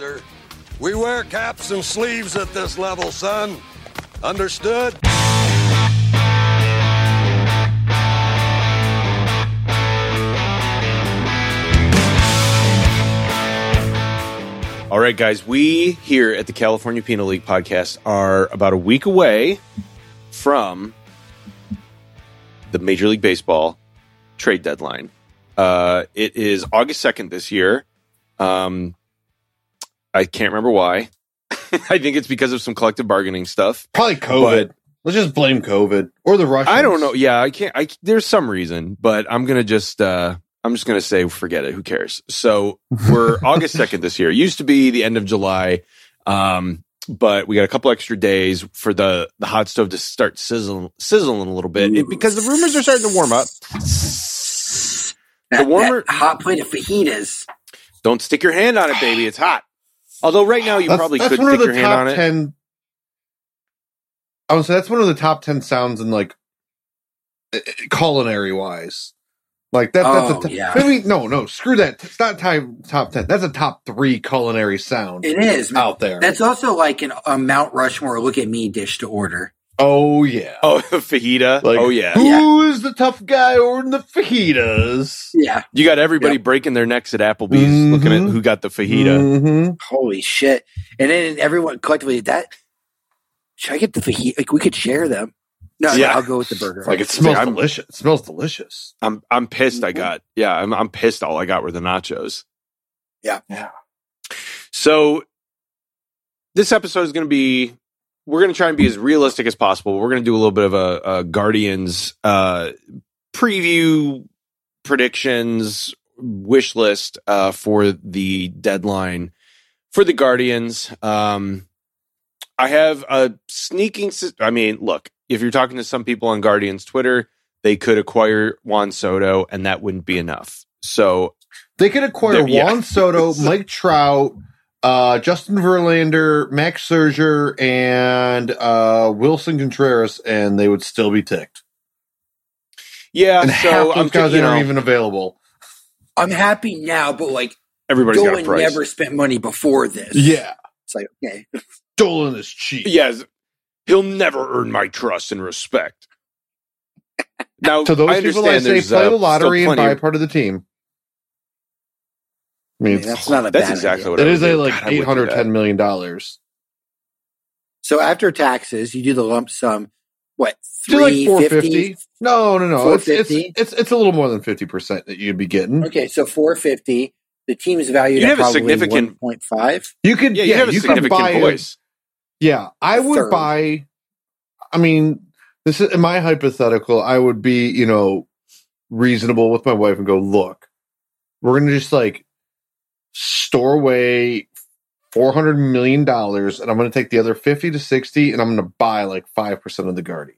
boxer. We wear caps and sleeves at this level, son. Understood? All right, guys, we here at the California Penal League podcast are about a week away from the Major League Baseball trade deadline. Uh, it is August 2nd this year. Um, I can't remember why. I think it's because of some collective bargaining stuff. Probably COVID. Let's just blame COVID or the Russians. I don't know. Yeah, I can't. I there's some reason, but I'm gonna just uh, I'm just gonna say forget it. Who cares? So we're August second this year. It used to be the end of July, um, but we got a couple extra days for the the hot stove to start sizzling sizzling a little bit it- because the rumors are starting to warm up. That, warmer- that hot plate of fajitas. Don't stick your hand on it, baby. It's hot. Although right now you That's, probably that's could one stick of your the hand on top it. ten. I would say that's one of the top ten sounds in like uh, culinary wise. Like that. That's Oh, a t- yeah. maybe no, no. Screw that. It's not top top ten. That's a top three culinary sound It is. out there. That's also like an, a Mount Rushmore look at me dish to order. Oh yeah. Oh, the fajita. Like, oh yeah. Who is the tough guy ordering the fajitas? Yeah. You got everybody Yep. breaking their necks at Applebee's looking at who got the fajita. Mhm. Holy shit. And then everyone collectively, that, should I get the fajita? Like, we could share them. No, Yeah. no, I'll go with the burger. Like it smells I'm- delicious. It smells delicious. I'm I'm pissed. I Mhm. got yeah. I'm I'm pissed. All I got were the nachos. Yeah. Yeah. So this episode is going to be. We're going to try and be as realistic as possible. We're going to do a little bit of a, a Guardians uh, preview, predictions, wish list uh, for the deadline for the Guardians. Um, I have a sneaking. I mean, look, if you're talking to some people on Guardians Twitter, they could acquire Juan Soto, and that wouldn't be enough. So They could acquire There- yeah. Juan Soto, Mike Trout, uh, Justin Verlander, Max Scherzer, and uh, Willson Contreras, and they would still be ticked. yeah, And so half those I'm guys you know, aren't even available. I'm happy now, but like, everybody's got a Dolan price. never spent money before this. Yeah, It's like, okay. Dolan is cheap. Yes, he'll never earn my trust and respect. Now, To those I people, I understand say there's, play uh, the lottery and buy of- part of the team. I I mean, mean, that's not a That's bad exactly idea. what I it is a like God, I would eight do hundred that. ten million dollars. So after taxes, you do the lump sum. What Do like three four fifty? fifty? No, no, no. It's, it's it's it's a little more than fifty percent that you'd be getting. Okay, so four fifty. The team's valued You'd at have a significant- five. You could, Yeah, yeah, you have a you could significant buy a- voice. Yeah, I A would third. buy. I mean, this is in my hypothetical. I would be, you know, reasonable with my wife and go, look, we're gonna just like store away four hundred million dollars, and I'm gonna take the other fifty to sixty, and I'm gonna buy like five percent of the Guardians.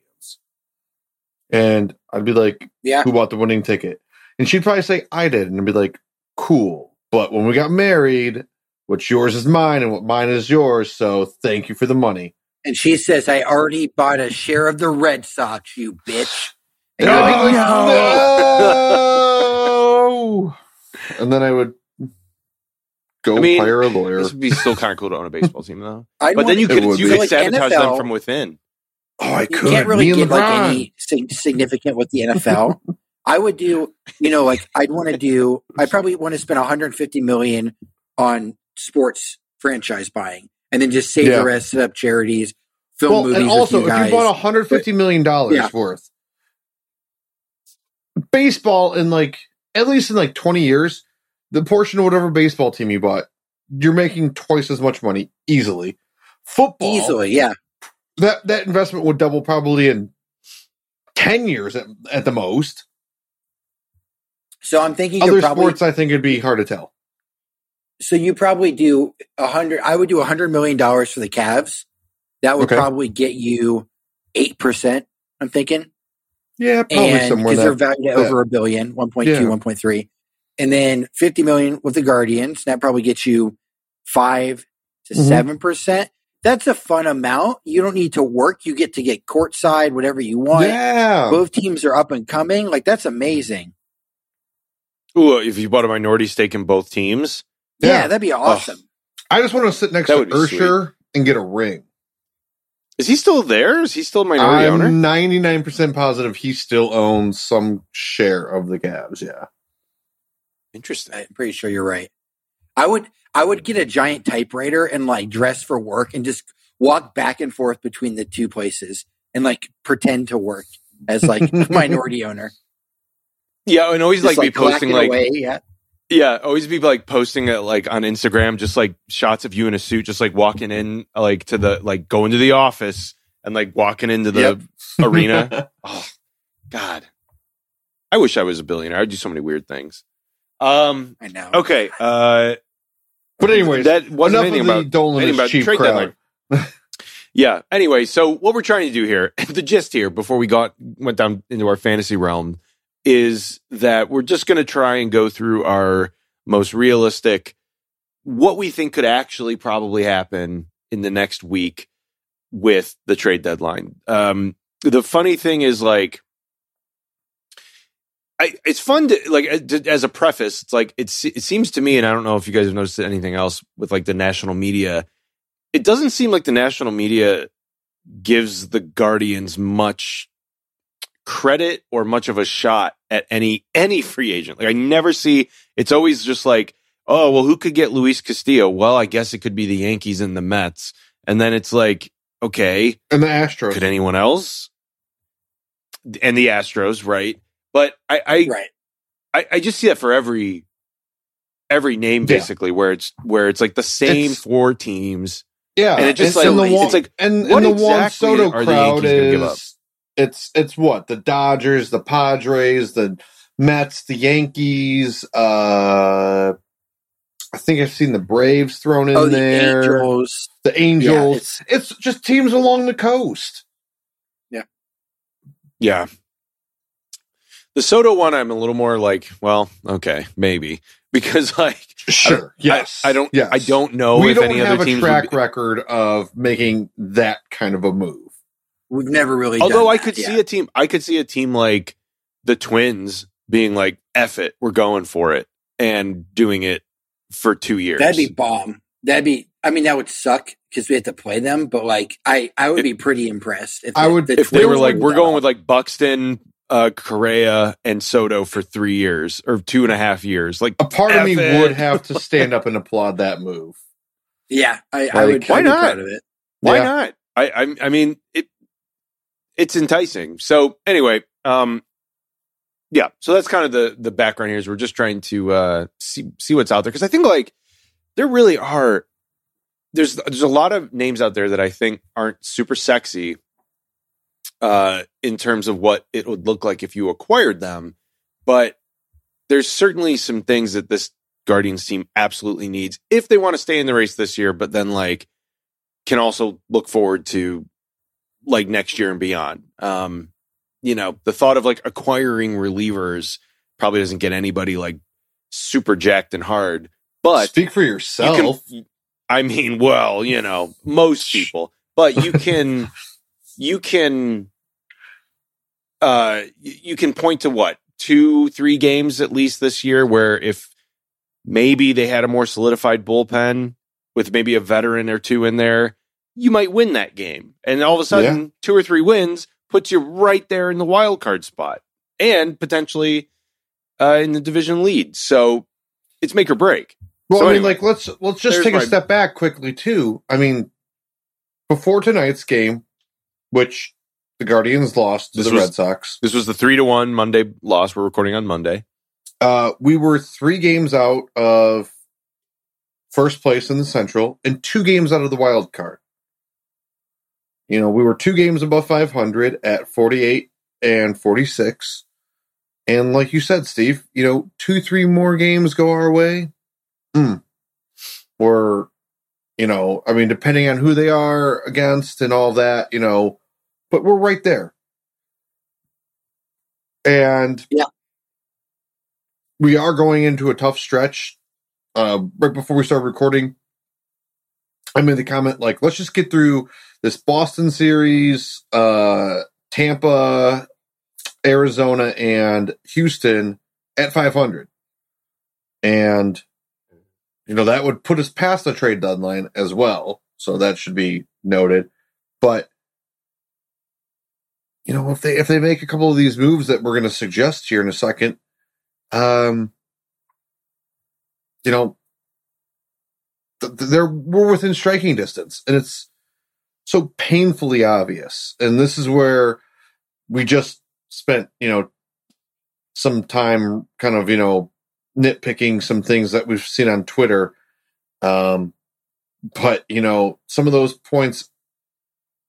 And I'd be like, Yeah. who bought the winning ticket? And she'd probably say, I did, and I'd be like, cool. But when we got married, what's yours is mine, and what mine is yours. So thank you for the money. And she says, "I already bought a share of the Red Sox, you bitch." And And you're I'd be like, like, "No." no. and then I would go I mean, hire a lawyer. This would be still kind of cool to own a baseball team, though. I'd But then you could you could Like sabotage them NFL. from within. Oh, I could. you can't really Me and get like any significant with the NFL. I would do, you know, like I'd want to do. I probably want to spend 150 million on sports franchise buying, and then just save Yeah. the rest up charities, film well, movies and also, with if you guys. you bought 150 million dollars Yeah. worth baseball in like at least in like 20 years, the portion of whatever baseball team you bought, you're making twice as much money easily. Football, easily, yeah. that that investment would double probably in 10 years at, at the most. So I'm thinking Other probably. sports, I think it'd be hard to tell. So you probably do a hundred. I would do a hundred million dollars for the Cavs. That would Okay. probably get you eight percent. I'm thinking. Yeah, probably and somewhere because they're valued at over a billion, 1.2, Yeah. 1.3. And then 50 million with the Guardians. That probably gets you five to Mhm. seven percent. That's a fun amount. You don't need to work. You get to get courtside, whatever you want. yeah. Both teams are up and coming. Like that's amazing. Ooh, if you bought a minority stake in both teams, Yeah, Yeah. that'd be awesome. I just want to sit next That to would be Usher and get a ring. Is he still there? Is he still a minority owner? I'm 99% positive he still owns some share of the Cavs. Yeah. Interesting. I'm pretty sure you're right. I would I would get a giant typewriter and like dress for work and just walk back and forth between the two places and like pretend to work as like minority owner. Yeah, and always Just, like, be posting like away, yeah. yeah, always be like posting it like on Instagram, just like shots of you in a suit, just like walking in like to the like going to the office and like walking into the Yep. arena. Oh God, I wish I was a billionaire. I'd do so many weird things. Um. I know. Okay. Uh. But anyways, that wasn't enough anything of the about Dolan anything about cheap trade crowd. Yeah. Anyway, so what we're trying to do here, the gist here, before we got went down into our fantasy realm, is that we're just going to try and go through our most realistic, what we think could actually probably happen in the next week with the trade deadline. Um, the funny thing is, like, I, it's fun to like uh, as a preface. It's like it's it seems to me, and I don't know if you guys have noticed anything else with like the national media it doesn't seem like the national media gives the Guardians much credit or much of a shot at any any free agent. Like I never see it's always just like, oh well, who could get Luis Castillo? Well, I guess it could be the Yankees and the Mets. And then it's like, okay, And the Astros. could anyone else? And the Astros, right? But I I, Right. I, I just see that for every every name Yeah. basically where it's where it's like the same It's- four teams Yeah, And it just, and like- the Juan, it's like, and, what and the Juan exactly Soto are the crowd Yankees gonna give up? is it's it's what the Dodgers, the Padres, the Mets, the Yankees. Uh, I think I've seen the Braves thrown in Oh, the there. Angels. The Angels. it's- it's, just teams along the coast. Yeah. Yeah. The Soto one, I'm a little more like, well, okay, maybe because like Sure. yes. I, I don't, Yes. I don't know we if don't any have other a teams. would track be- record of making that kind of a move. We've never really. although done I that, could yeah. see a team, I could see a team like the Twins being like, "F it, we're going for it," and doing it for two years. That'd be bomb. That'd be. I mean, that would suck because we have to play them. But like, I I would be pretty impressed if I would- the if they were like, were "We're going with like Buxton." Uh, Correa and Soto for three years or two and a half years. Like, A part of me it. would have to stand up and applaud that move. Yeah, I, I Like, would. why I'd be not? proud of it. Why Yeah. not? I, I I mean it. It's enticing. So anyway, um, yeah. So that's kind of the the background here. Is we're just trying to uh see see what's out there because I think like there really are. There's there's a lot of names out there that I think aren't super sexy. Uh, in terms of what it would look like if you acquired them, but there's certainly some things that this Guardians team absolutely needs if they want to stay in the race this year. But then like can also look forward to like next year and beyond. Um, you know, the thought of like acquiring relievers probably doesn't get anybody like super jacked and hard, but Speak for you yourself. can, I mean, well, you know, most people, but you can, you can, uh, you can point to what two, three games at least this year where if maybe they had a more solidified bullpen with maybe a veteran or two in there, you might win that game. And all of a sudden, two or three wins puts you right there in the wild card spot and potentially uh, in the division lead. So it's make or break. Well, So I mean, anyway, like let's let's just take my- a step back quickly too. I mean, before tonight's game, which the Guardians lost to This the was- Red Sox, This was the three to one Monday loss. We're recording on Monday. uh, we were three games out of first place in the Central and two games out of the wild card. You know, we were two games above 500 at 48 and 46. And like you said, Steve, you know, two, three more games go our way. Hmm. Or, you know, I mean, depending on who they are against and all that, you know, but we're right there. And Yeah. we are going into a tough stretch. Uh, right before we start recording, I made the comment like, let's just get through this Boston series, uh, Tampa, Arizona, and Houston at 500. And you know, that would put us past the trade deadline as well. So that should be noted. But you know, if they if they make a couple of these moves that we're going to suggest here in a second, um, you know, th- they're we're within striking distance, and it's so painfully obvious. And this is where we just spent, you know, some time kind of, you know, nitpicking some things that we've seen on Twitter. Um, but you know, some of those points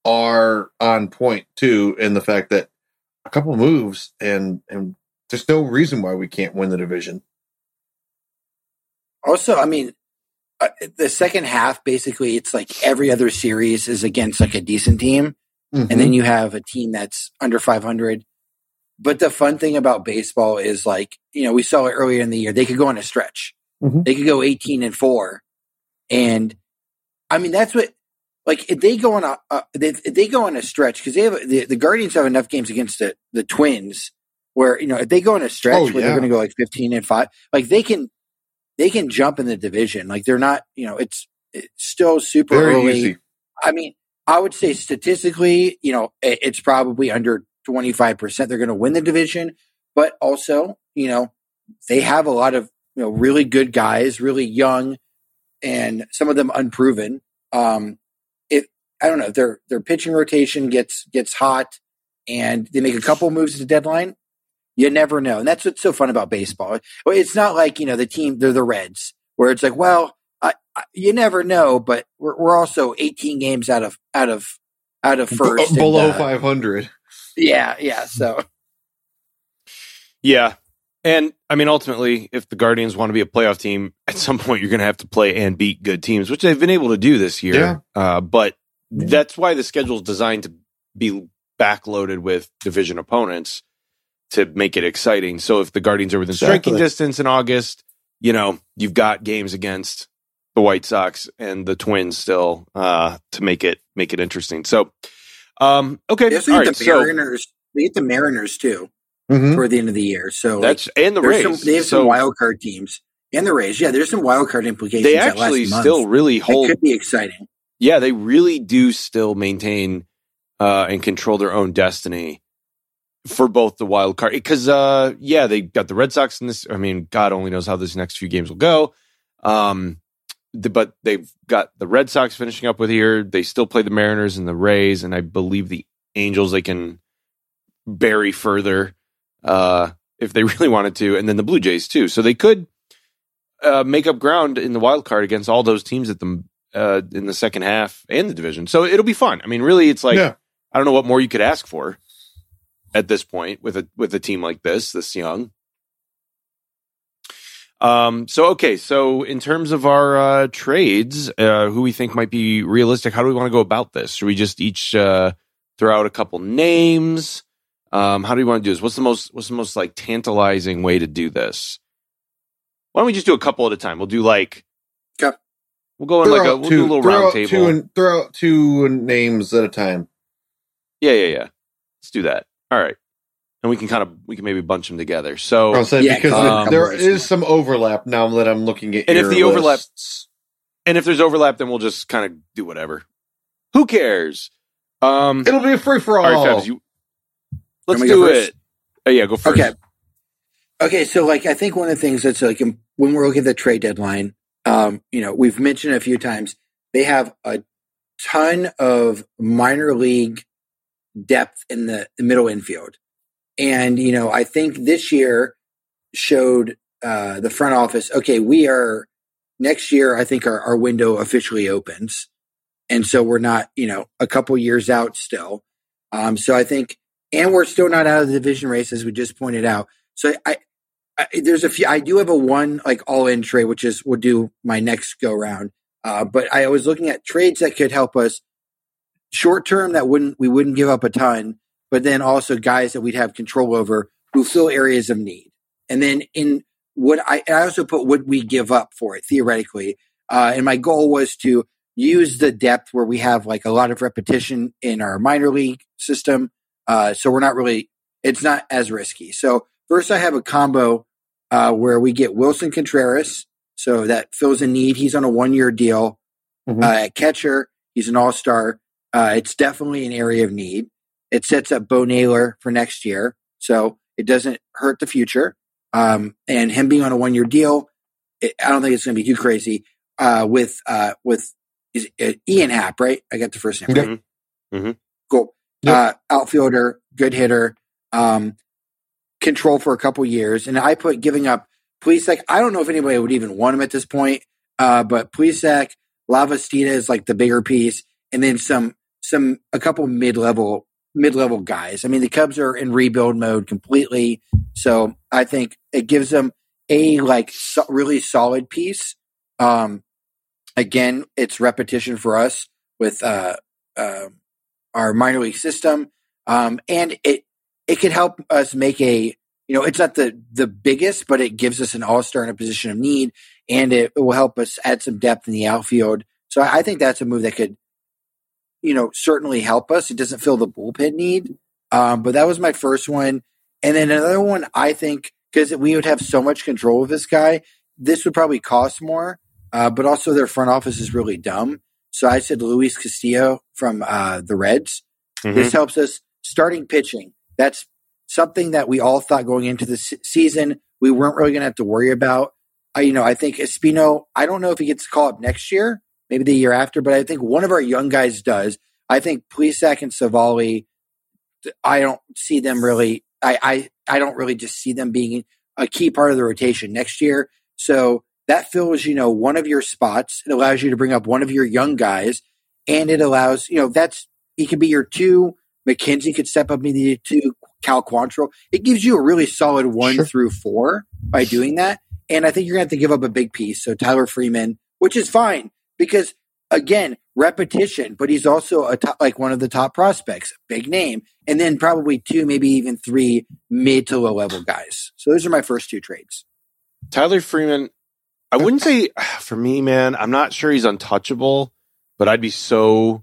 are on point too, in the fact that a couple moves and and there's no reason why we can't win the division. Also, I mean, uh, the second half basically it's like every other series is against like a decent team, Mm-hmm. and then you have a team that's under 500. But the fun thing about baseball is like, you know, we saw it earlier in the year. They could go on a stretch. Mhm. They could go 18 and four. And I mean, that's what, like, if they go on a, uh, if they go on a stretch, because they have, the, the Guardians have enough games against the, the Twins where, you know, if they go on a stretch Oh, where yeah. they're going to go like 15 and five, like they can, they can jump in the division. Like they're not, you know, it's, it's still super Very early. easy. I mean, I would say statistically, you know, it- it's probably under 25% they're going to win the division, but also, you know, they have a lot of, you know, really good guys, really young and some of them unproven. Um, I don't know, their, their pitching rotation gets, gets hot and they make a couple moves at the deadline. You never know. And that's what's so fun about baseball. It's not like, you know, the team, they're the Reds where it's like, well, I, I, you never know, but we're, we're also 18 games out of, out of, out of first. B- and, below uh, 500. Yeah. Yeah. So Yeah. And I mean, ultimately, if the Guardians want to be a playoff team, at some point you're going to have to play and beat good teams, which they've been able to do this year. Yeah. Uh, but Yeah. That's why the schedule is designed to be backloaded with division opponents to make it exciting. So if the Guardians are within striking distance in August, you know, you've got games against the White Sox and the Twins still uh, to make it make it interesting. So, um, okay, they also all get right, the so Mariners. They get the Mariners too Mhm. toward the end of the year. So like, that's and the Rays. some, they have so some wild card teams and the Rays. Yeah, there's some wild card implications. they that last actually month. still really that hold could be exciting. Yeah, they really do still maintain uh, and control their own destiny for both the wild card. Because uh, yeah, they got the Red Sox in this. I mean, God only knows how this next few games will go. Um, the, but they've got the Red Sox finishing up with here. They still play the Mariners and the Rays, and I believe the Angels they can bury further uh, if they really wanted to, and then the Blue Jays too. So they could uh, make up ground in the wild card against all those teams at the uh, in the second half and the division. So it'll be fun. I mean, really, it's like Yeah. I don't know what more you could ask for at this point with a with a team like this, this young. Um. So okay. So in terms of our uh, trades, uh, who we think might be realistic, how do we want to go about this? Should we just each uh, throw out a couple names? Um, how do we want to do this? What's the most What's the most like tantalizing way to do this? Why don't we just do a couple at a time? We'll do like Okay. We'll go in Throw like a out we'll two- do a little throw round out table. Two and, throw out two names at a time. Yeah, yeah, yeah. Let's do that. All right. And we can kind of we can maybe bunch them together. So I'll Yeah, because um, there couple is some overlap now that I'm looking at. And if your the overlap- lists. and if there's overlap, then we'll just kind of do whatever. Who cares? Um it'll be a free for all all. right, Fabs, you let's me to go do it. Oh, yeah, go first. Okay. Okay, so like I think one of the things that's like when we're looking at the trade deadline, um, you know, we've mentioned a few times they have a ton of minor league depth in the, the middle infield, and you know, I think this year showed uh, the front office. Okay, we are next year. I think our, our window officially opens, and so we're not you know a couple years out still. Um, so I think, and we're still not out of the division race as we just pointed out. So I, I there's a few. I do have a one like all in trade, which is we'll do my next go round. Uh, but I was looking at trades that could help us short term that wouldn't we wouldn't give up a ton, but then also guys that we'd have control over who fill areas of need. And then in what I, I also put would we give up for it theoretically. Uh, and my goal was to use the depth where we have like a lot of repetition in our minor league system. Uh, so we're not really, it's not as risky. So first I have a combo uh, where we get Willson Contreras so that fills a need. He's on a one year deal. Mhm. Uh, at catcher, he's an all star. Uh, it's definitely an area of need. It sets up Bo Naylor for next year, so it doesn't hurt the future. Um, and him being on a one year deal, it, I don't think it's going to be too crazy. Uh, with uh, with is it Ian Happ, right? I got the first name Yep. right. Mhm. Cool. Yep. Uh, outfielder, good hitter, um, control for a couple years, and I put giving up Plesac. I don't know if anybody would even want him at this point, uh, but Plesac, Lavastida is like the bigger piece, and then some some a couple mid level mid level guys. I mean, the Cubs are in rebuild mode completely, so I think it gives them a like so, really solid piece. Um, again, it's repetition for us with uh, uh, our minor league system, um, and it it could help us make a you know it's not the the biggest, but it gives us an all star in a position of need, and it, it will help us add some depth in the outfield. So I, think that's a move that could you know certainly help us. It doesn't fill the bullpen need, um, but that was my first one, and then another one I think because we would have so much control of this guy, this would probably cost more, uh, but also their front office is really dumb. So I said Luis Castillo from uh, the Reds. Mhm. This helps us starting pitching. That's something that we all thought going into the se- season we weren't really going to have to worry about. I, you know, I think Espino. I don't know if he gets called up next year, maybe the year after, but I think one of our young guys does. I think Plesac and Civale. I don't see them really. I, I I don't really just see them being a key part of the rotation next year. So that fills, you know, one of your spots. It allows you to bring up one of your young guys, and it allows, you know, that's he could be your two. McKenzie could step up the two. Cal Quantrill. It gives you a really solid one Sure. through four by doing that. And I think you're going to have to give up a big piece. So Tyler Freeman, which is fine because again, repetition, but he's also a top, like one of the top prospects, big name, and then probably two, maybe even three mid to low level guys. So those are my first two trades. Tyler Freeman, I wouldn't say for me, man. I'm not sure he's untouchable, but I'd be so.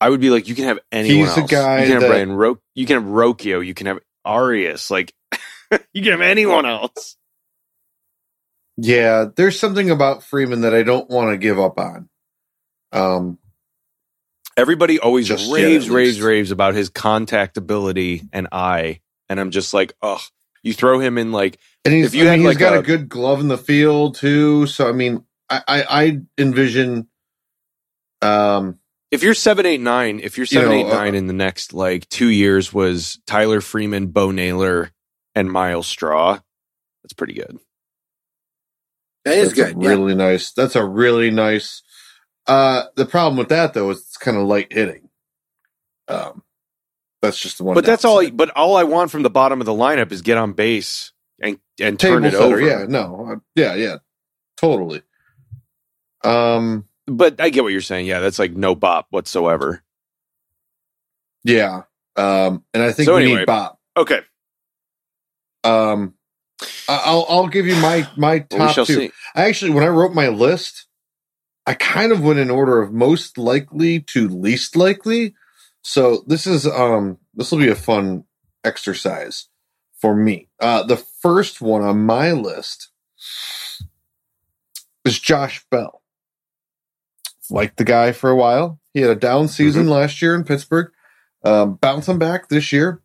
I would be like, you can have anyone He's the guy you can have that- Brian Ro- You can have Rocchio. You can have Arias. Like, you can have anyone else. Yeah, there's something about Freeman that I don't want to give up on. Um, Everybody always Just raves, at raves, raves about his contact ability and eye, and I'm just like, oh, you throw him in like and he's, If you I had, he's like, got a, a- good glove in the field too. So I mean, I I, I envision, um, if you're seven, eight, nine, if you're You know, eight, nine uh, in the next like two years was Tyler Freeman, Bo Naylor, and Myles Straw, that's pretty good. That is that's a good. yeah. really nice. That's a really nice. Uh, the problem with that though is it's kind of light hitting. Um, that's just the one. But that's all. downside. But all I want from the bottom of the lineup is get on base and and turn it setter, over. Yeah, no, uh, yeah, yeah, totally. Um, But I get what you're saying. Yeah, that's like no bop whatsoever. yeah. Um, and I think So we anyway. need Bob. Okay, Um, I'll I'll give you my my well, we top shall two. see. I actually, when I wrote my list, I kind of went in order of most likely to least likely. So this is um this will be a fun exercise for me. Uh, the first one on my list is Josh Bell. Liked the guy for a while. He had a down season last year in Pittsburgh. Um, bouncing back this year.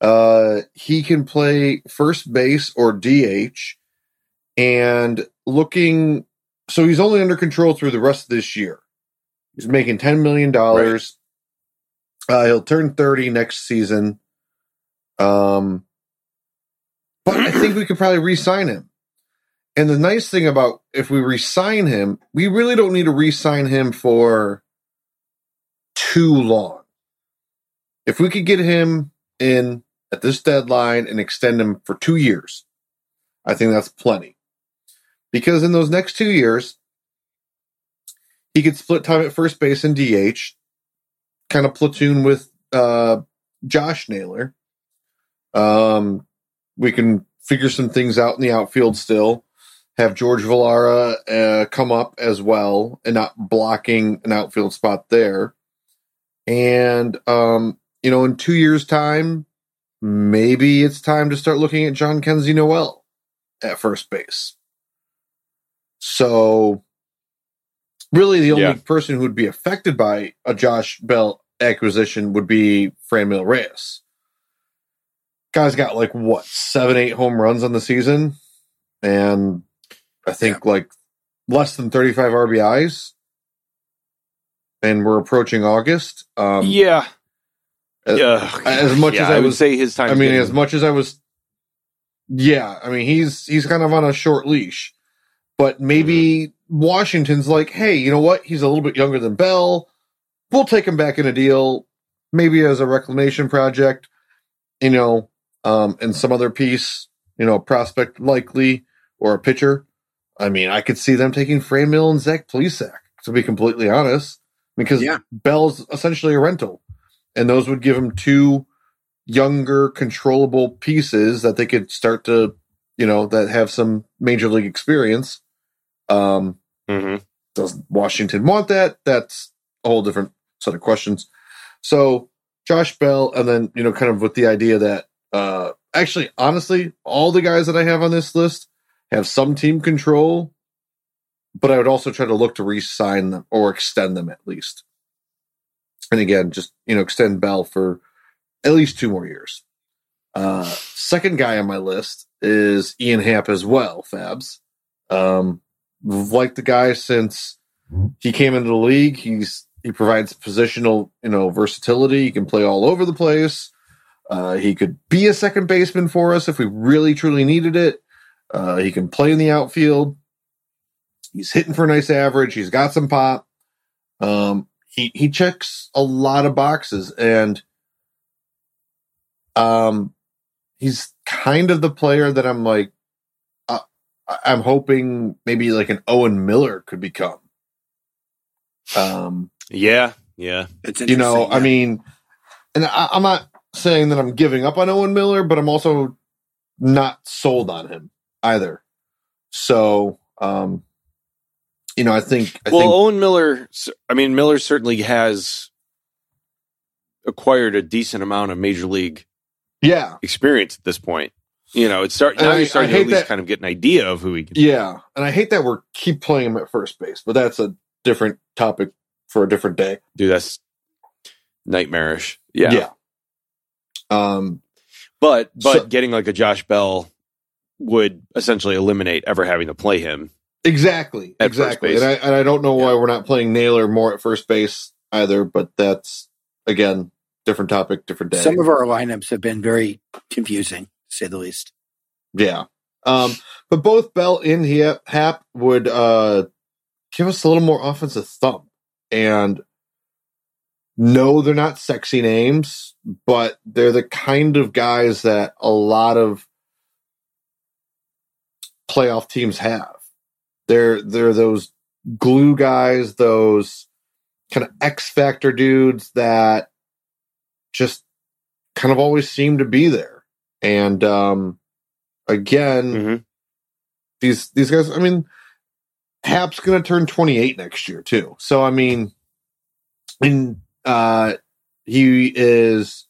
Uh, he can play first base or DH and looking so he's only under control through the rest of this year. He's making ten million dollars. Uh, he'll turn thirty next season. Um, but I think we could probably re-sign him. And the nice thing about if we re-sign him, we really don't need to re-sign him for too long. If we could get him in at this deadline and extend him for two years, I think that's plenty because in those next two years, he could split time at first base and DH, kind of platoon with uh, Josh Naylor. Um, we can figure some things out in the outfield still. Have George Valera uh, come up as well and not blocking an outfield spot there. And, um, you know, in two years' time, maybe it's time to start looking at Jhonkensy Noel at first base. So, really, the only Yeah. person who would be affected by a Josh Bell acquisition would be Franmil Reyes. Guy's got like what seven, eight home runs on the season, and I think like less than thirty-five RBIs. And we're approaching August. Um, yeah. uh, as much Yeah, as I would was- say his time. I mean, as much as I was, yeah, I mean, he's he's kind of on a short leash, but maybe Mm-hmm. Washington's like, hey, you know what? He's a little bit younger than Bell. We'll take him back in a deal, maybe as a reclamation project, you know, um, and some other piece, you know, prospect likely or a pitcher. I mean, I could see them taking Franmil and Zach Plesac, to be completely honest, because Yeah. Bell's essentially a rental, and those would give them two younger, controllable pieces that they could start to, you know, that have some major league experience. Um, Mhm. does Washington want that? That's a whole different set of questions. So Josh Bell, and then you know, kind of with the idea that uh, actually, honestly, all the guys that I have on this list have some team control, but I would also try to look to re-sign them or extend them at least. And again, just you know, extend Bell for at least two more years. Uh, second guy on my list is Ian Happ as well, Fabs. Um, liked the guy since he came into the league. He's he provides positional, you know, versatility. He can play all over the place. Uh, he could be a second baseman for us if we really truly needed it. Uh, he can play in the outfield. He's hitting for a nice average. He's got some pop. Um, he he checks a lot of boxes, and um, he's kind of the player that I'm like, uh, I- I'm hoping maybe like an Owen Miller could become. Um, Yeah. Yeah. It's you know, interesting, I mean, and I, I'm not saying that I'm giving up on Owen Miller, but I'm also not sold on him either. So, um, you know, I think, I well, think, Owen Miller. I mean, Miller certainly has acquired a decent amount of major league yeah, experience at this point. You know, it's start now. I- you're starting to at least that- kind of get an idea of who he can. yeah, and I hate that we're keep playing him at first base, but that's a different topic for a different day. Dude, That's nightmarish. Yeah. yeah. Um, But but So- getting like a Josh Bell would essentially eliminate ever having to play him. exactly, exactly, and I and I don't know why we're not playing Naylor more at first base either, but that's again different topic, different day. some of our lineups have been very confusing, to say the least. Yeah. Um, but both Bell and Happ, Happ would uh, give us a little more offensive thump. And no, they're not sexy names, but they're the kind of guys that a lot of playoff teams have. They're they're those glue guys, those kind of X factor dudes that just kind of always seem to be there. And um again, Mhm. these these guys, I mean, Happ's gonna turn 28 next year too. So I mean, and uh he is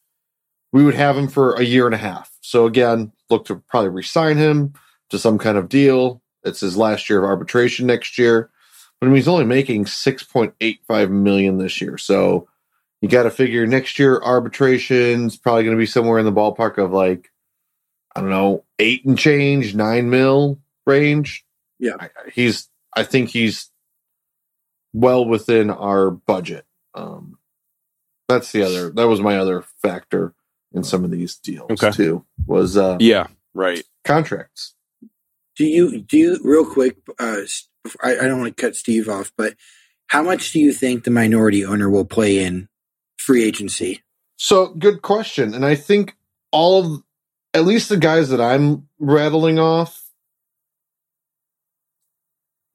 we would have him for a year and a half. So again, look to probably re-sign him to some kind of deal. It's his last year of arbitration next year. But I mean he's only making 6.85 million this year. So you got to figure next year arbitration's probably going to be somewhere in the ballpark of like I don't know, eight and change, nine mil range. Yeah. I, I- he's. I think he's well within our budget. Um, that's the other. That was my other factor in some of these deals Okay. too. Was uh, Yeah. Right. contracts. Do you do you real quick? Uh, s- I, I don't want to cut Steve off, but how much do you think the minority owner will play in free agency? So good question, and I think all of at least the guys that I'm rattling off,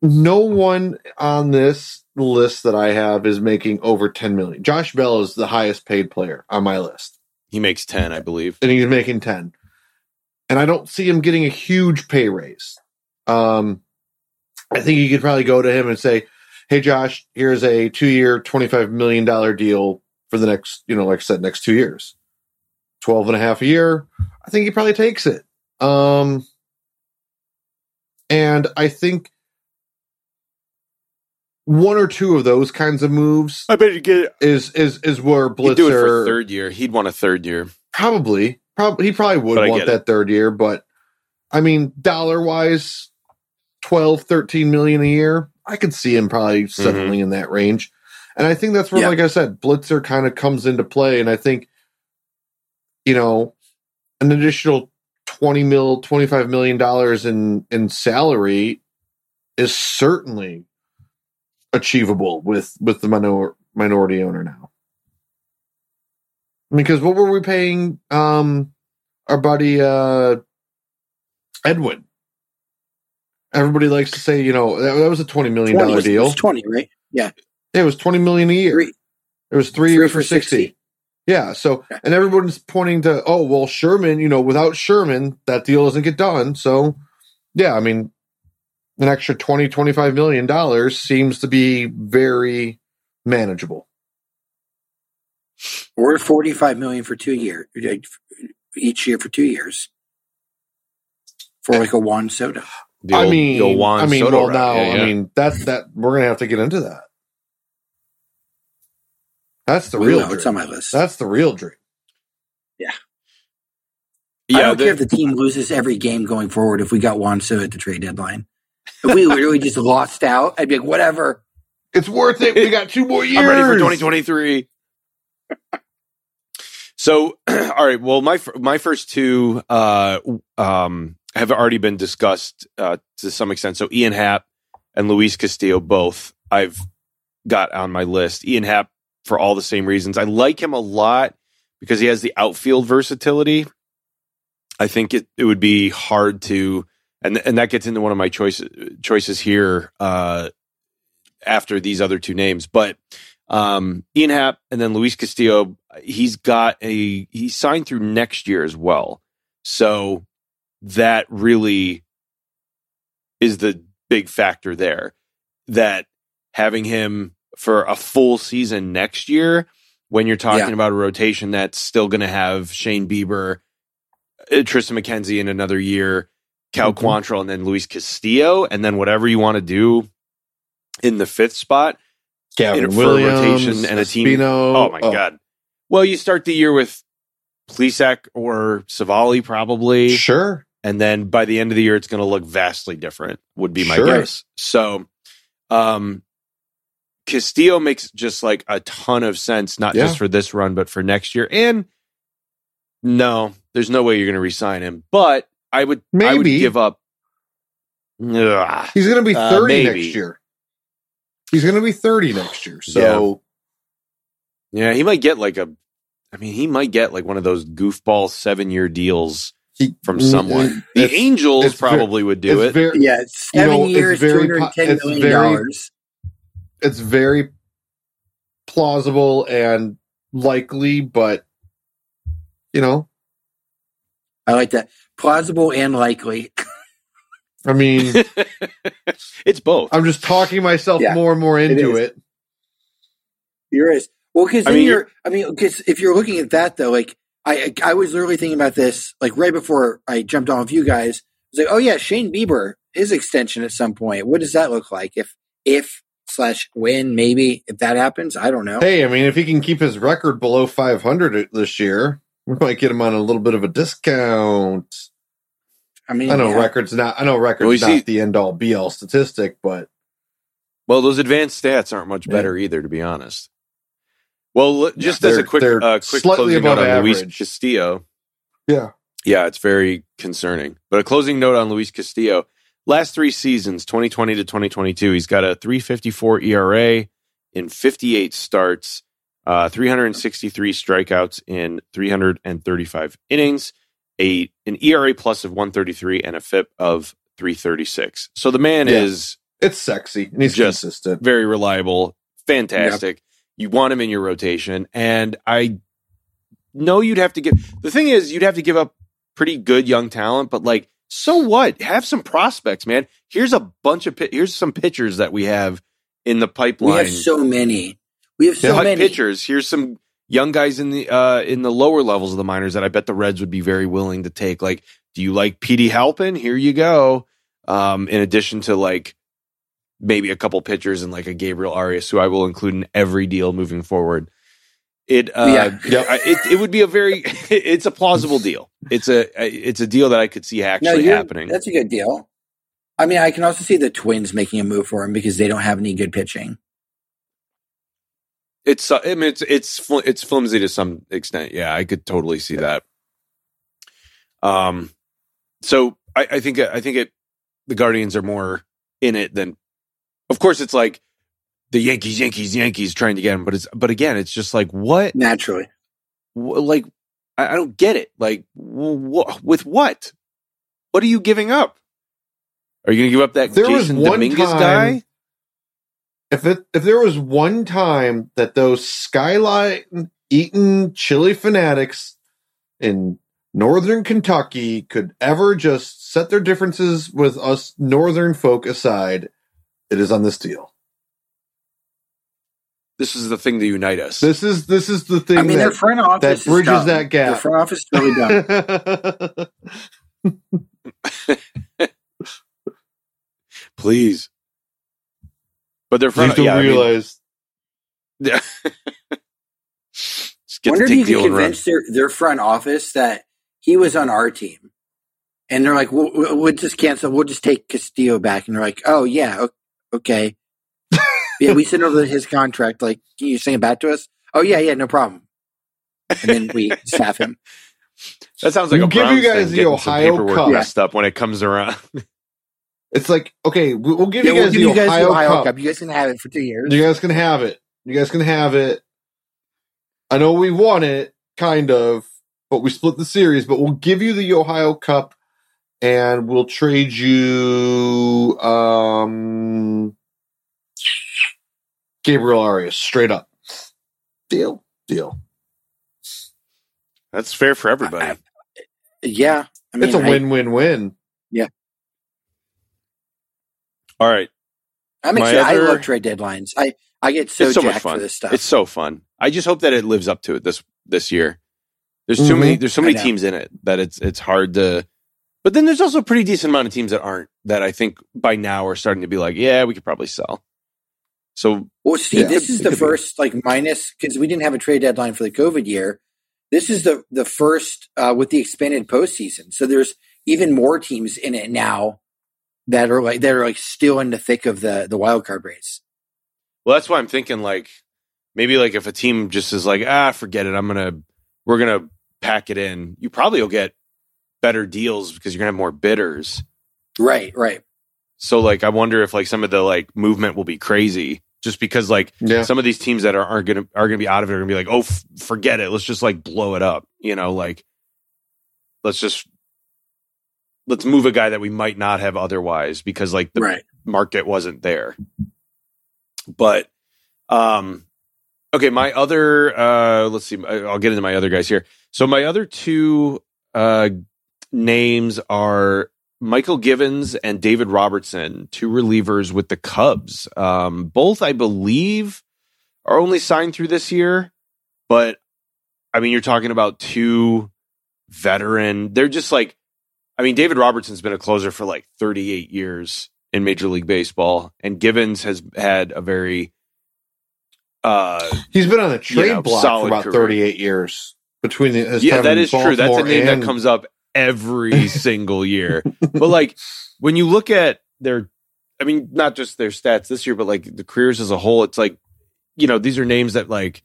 no one on this list that I have is making over 10 million. Josh Bell is the highest paid player on my list, He makes ten, I believe. and he's making 10. And I don't see him getting a huge pay raise. Um, I think you could probably go to him and say, Hey, Josh, here's a two year, $25 million deal for the next, you know, like I said, next two years. 12 and a half a year. I think he probably takes it. Um, and I think one or two of those kinds of moves I bet you get it. is is is where He'd do it for Blitzer third year. He'd want a third year. probably probably he probably would But want get it. that third year, but I mean dollar wise 12 13 million a year, I could see him probably Mm-hmm. settling in that range. And I think that's where Yeah. like I said, Blitzer kind of comes into play and I think you know an additional 20 mil 25 million dollars in in salary is certainly achievable with with the minor, minority owner now because what were we paying um our buddy uh edwin everybody likes to say you know that, that was a 20 million 20 dollar was- deal was 20, right? Yeah. it was 20 million a year Three. it was three, Three years for for 60. 60. Yeah. So, and everyone's pointing to, oh, well, Sherman, you know, without Sherman, that deal doesn't get done. So, yeah, I mean, an extra 20, 25 million dollars seems to be very manageable. Or 45 million for two years, each year for two years. For like a Juan Soto. The I old- mean, the Juan I mean, Soto well, now, Yeah, yeah. I mean, that's that we're going to have to get into that. That's the We real will. dream. It's on my list. That's the real dream. I yeah, I don't the- care if the team loses every game going forward if we got Juan Soto at the trade deadline. If we literally just lost out, I'd be like, whatever. It's worth it. We got two more years. I'm ready for 2023. So, all right. Well, my my first two uh, um, have already been discussed uh, to some extent. So, Ian Happ and Luis Castillo both I've got on my list. Ian Happ for all the same reasons. I like him a lot because he has the outfield versatility. I think it, it would be hard to, and and that gets into one of my choices choices here uh, after these other two names, but um, Ian Happ and then Luis Castillo. He's got a he signed through next year as well, so that really is the big factor there. That having him for a full season next year, when you're talking Yeah. about a rotation that's still going to have Shane Bieber, uh, Triston McKenzie in another year, Cal Mhm. Quantrill, and then Luis Castillo, and then whatever you want to do in the fifth spot Gavin in- for a Williams rotation and a team- Espino. Oh my god! Well, you start the year with Plesac or Civale probably, Sure. and then by the end of the year, it's going to look vastly different. Would be my Sure. guess. So, um, Castillo makes just like a ton of sense, not Yeah. just for this run, but for next year. And no, there's no way you're going to resign him. But I would, I would Maybe. give up. Ugh. He's going to be Uh, 30 maybe. next year. He's going to be 30 next year. So, Yeah, he might get like a. I mean, he might get like one of those goofball seven year deals he, from mm, someone. Mm, the Angels it's ver- probably would do it. Very, Yeah, it's seven You know, years, two very hundred po- it's million very- dollars. it's very plausible and likely, but you know, I like that. Plausible and likely. I mean, it's both. I'm just talking myself Yeah, more and more into is. it. You're right. Well, because I then mean, you're. I mean, because if you're looking at that though, like I, I was literally thinking about this, like right before I jumped on with you guys. I was like, oh yeah, Shane Bieber, his extension at some point. What does that look like? If if slash when maybe if that happens, I don't know. Hey, I mean, if he can keep his record below 500 this year, we might get him on a little bit of a discount. I mean, I know yeah. records not. I know records Well, you not see- the end all be all statistic, but Well, those advanced stats aren't much Yeah. better either, to be honest. Well, just Yeah, as a quick, uh, quick slightly closing note above on Luis. Castillo. yeah, Yeah, it's very concerning. But a closing note on Luis Castillo. Last three seasons, 2020 to 2022, he's got a 354 ERA in 58 starts, uh, 363 strikeouts in 335 innings, a an ERA plus of 133 and a FIP of 336. So the man Yeah. is it's sexy and he's Just- consistent. very reliable, fantastic. You want him in your rotation, and I know you'd have to give. The thing is, you'd have to give up pretty good young talent, but like, so what? Have some prospects, man. Here's a bunch of pi- here's some pitchers that we have in the pipeline. we have so many. We have so Cut many pitchers. Here's some young guys in the uh in the lower levels of the minors that I bet the Reds would be very willing to take. Like, do you like Petey Halpin? Here you go. Um, in addition to like maybe a couple pitchers and like a Gabriel Arias, who I will include in every deal moving forward. It uh, Yeah. It it would be a very it's a plausible deal. It's a it's a deal that I could see actually you're- happening. That's a good deal. I mean, I can also see the Twins making a move for him because they don't have any good pitching. It's uh, I mean it's it's fl- it's flimsy to some extent. Yeah, I could totally see that. Um, so I, I think I think it the Guardians are more in it than. Of course, it's like the Yankees, Yankees, Yankees trying to get him, but it's but again, it's just like what, Naturally, wh- like I, I don't get it. Like wh- with what? What are you giving up? Are you going to give up that There was Jasson one Dominguez time- guy? If it if there was one time that those skyline eating chili fanatics in northern Kentucky could ever just set their differences with us northern folk aside, it is on this deal. This is the thing to unite us. This is this is the thing I mean, their front office that is bridges that gap. Their front office is really dumb. Please. But they're you front. have to yeah, I mean- realize Yeah. Just Wonder if you take could deal and run. convince their, their front office that he was on our team. And they're like, we'll, we'll we'll just cancel. We'll just take Castillo back. And they're like, oh, yeah, okay. yeah, we sent over his contract. Like, can you send it back to us? Oh, yeah, yeah, no problem. And then we staff him. That sounds like We'll a give you guys thing, the Ohio paperwork Cup. messed up when it comes around. It's like okay, we- we'll give Yeah, you we'll guys give the you guys Ohio, the Ohio Cup. Cup. You guys can have it for two years. You guys can have it. You guys can have it. I know we won it, kind of, but we split the series. But we'll give you the Ohio Cup, and we'll trade you um Gabriel Arias straight up. Deal, deal. That's fair for everybody. Yeah. I mean, it's a win-win-win. All right. I'm excited. other- I love trade deadlines. I, I get so, it's so much jacked fun. for this stuff. It's so fun. I just hope that it lives up to it this this year. There's too Mhm. many there's so many teams in it that it's it's hard to but then there's also a pretty decent amount of teams that aren't that I think by now are starting to be like, yeah, we could probably sell. So Well, Steve, Yeah, this it is the be. first like minus because we didn't have a trade deadline for the COVID year. This is the the first uh, with the expanded postseason. So there's even more teams in it now that are like that are like still in the thick of the the wild card race. Well, that's why I'm thinking like maybe like if a team just is like, ah, forget it, I'm gonna we're gonna pack it in. You probably will get better deals because you're gonna have more bidders. Right, right. So like, I wonder if like some of the like movement will be crazy just because like Yeah. some of these teams that are aren't gonna are gonna be out of it are gonna be like, oh, f- forget it, let's just like blow it up, you know, like let's just let's move a guy that we might not have otherwise because like the right. market wasn't there. But um okay, my other uh let's see I'll get into my other guys here. So my other two uh names are Mychal Givens and David Robertson, two relievers with the Cubs. Um both I believe are only signed through this year, but I mean you're talking about two veteran. They're just like I mean David Robertson's been a closer for like 38 years in Major League Baseball, and Givens has had a very uh He's been on the trade know, block for about career. 38 years between the, his yeah, that is true. That's a Baltimore name that comes up every single year. But like when you look at their, I mean, not just their stats this year, but like the careers as a whole, it's like you know these are names that like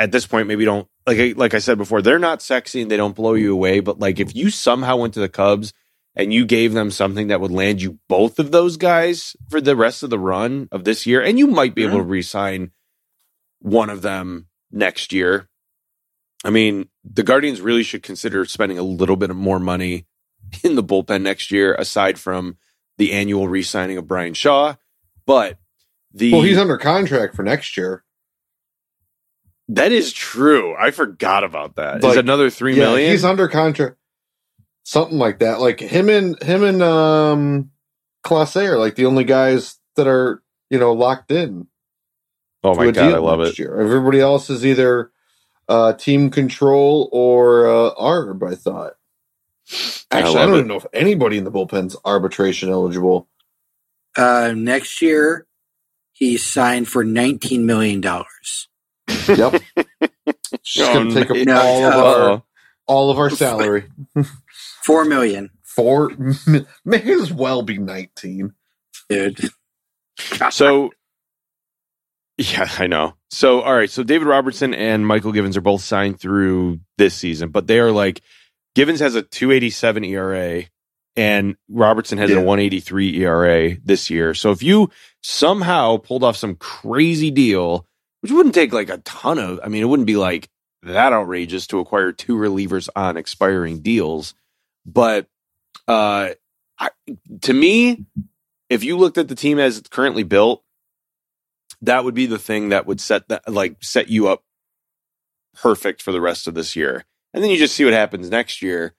at this point maybe don't like I- like I said before they're not sexy and they don't blow you away. But like if you somehow went to the Cubs and you gave them something that would land you both of those guys for the rest of the run of this year, and you might be able to mm-hmm. re-sign one of them next year. I mean, the Guardians really should consider spending a little bit more money in the bullpen next year, aside from the annual re-signing of Bryan Shaw. But the Well, he's under contract for next year. That is true. I forgot about that. Is Like, another three yeah, million? he's under contract. Something like that. Like him and him and um Clase are like the only guys that are, you know, locked in. oh my god, I love it. Year. Everybody else is either uh team control or uh ARB, I thought. Actually, I, love don't it. even know if anybody in the bullpen's arbitration eligible. Uh, next year, He's signed for nineteen million dollars. Yep. She's Oh, gonna take up no, all of uh, our all of our salary. Four million, Four may as well be nineteen. dude. So, yeah, I know. So, all right. So, David Robertson and Mychal Givens are both signed through this season, but they are like Givens has a 287 ERA and Robertson has Yeah. a 183 ERA this year. So, if you somehow pulled off some crazy deal, which wouldn't take like a ton of, I mean, it wouldn't be like that outrageous to acquire two relievers on expiring deals, but uh, I, to me, if you looked at the team as it's currently built, that would be the thing that would set that like set you up perfect for the rest of this year. And then you just see what happens next year.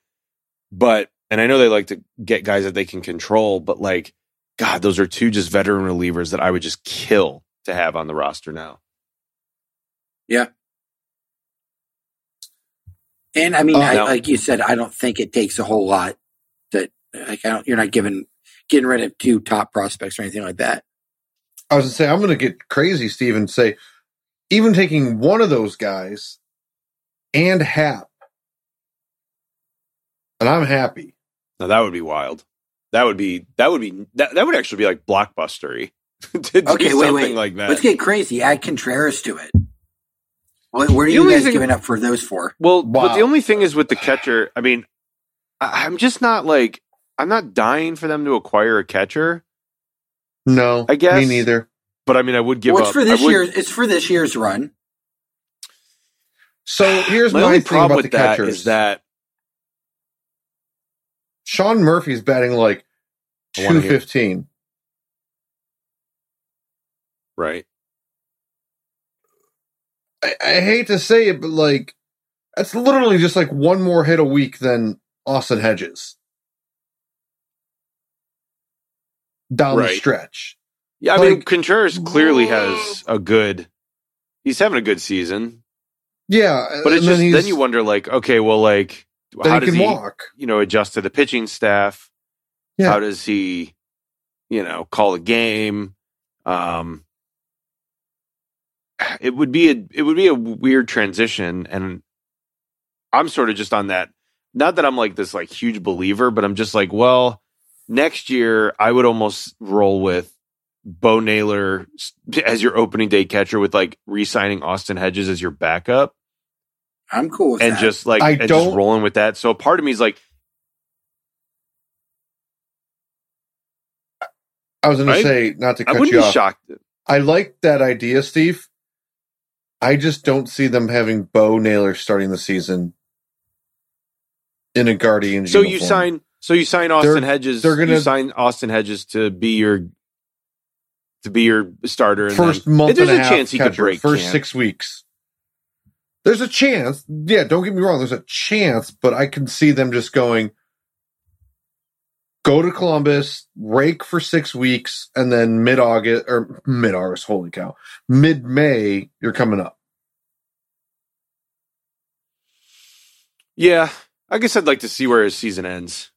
But and I know they like to get guys that they can control, but like God, those are two just veteran relievers that I would just kill to have on the roster now. And I mean, Oh, I, no. like you said, I don't think it takes a whole lot. That like I don't, you're not giving getting rid of two top prospects or anything like that. I was gonna say I'm gonna get crazy, Steve, and say even taking one of those guys and Happ, and I'm happy. Now that would be wild. That would be that would be that, that would actually be like blockbustery. to do Okay, wait, something wait. like that. Let's get crazy. Add Contreras to it. What, what are you guys thing- giving up for those four? Well, but the only thing is with the catcher, I mean, I, I'm just not like I'm not dying for them to acquire a catcher, No, I guess- me neither. but I mean, I would give well, it's up. for this would- year. It's for this year's run. So here's My my, only thing problem about with the that catchers. is that Sean Murphy's batting like I wanna two hear- fifteen. right. I, I hate to say it, but like that's literally just like one more hit a week than Austin Hedges down the stretch. Yeah, I mean, Contreras clearly has a good. He's having a good season, Yeah, but it's just then, he's- you wonder, like, okay, well, like, how he does he, walk. you know, adjust to the pitching staff? Yeah. How does he, you know, call a game? Um, it would be a it would be a weird transition, and I'm sort of just on that. Not that I'm like this like huge believer, but I'm just like, well, next year I would almost roll with Bo Naylor as your opening day catcher with like re-signing Austin Hedges as your backup I'm cool with and that. just like I and just don't- rolling with that. So part of me is like, I was going I- to say not to I cut wouldn't you be off. shocked. I like that idea, Steve. I just don't see them having Bo Naylor starting the season in a Guardian. So you sign, so you sign Austin They're- Hedges. they're gonna- sign Austin Hedges to be your to be your starter. First then, month there's a a chance he could break first camp. six weeks. There's a chance. Yeah, don't get me wrong. There's a chance, but I can see them just going, go to Columbus, rake for six weeks, and then mid August or mid August. Holy cow! Mid May, you're coming up. Yeah, I guess I'd like to see where his season ends.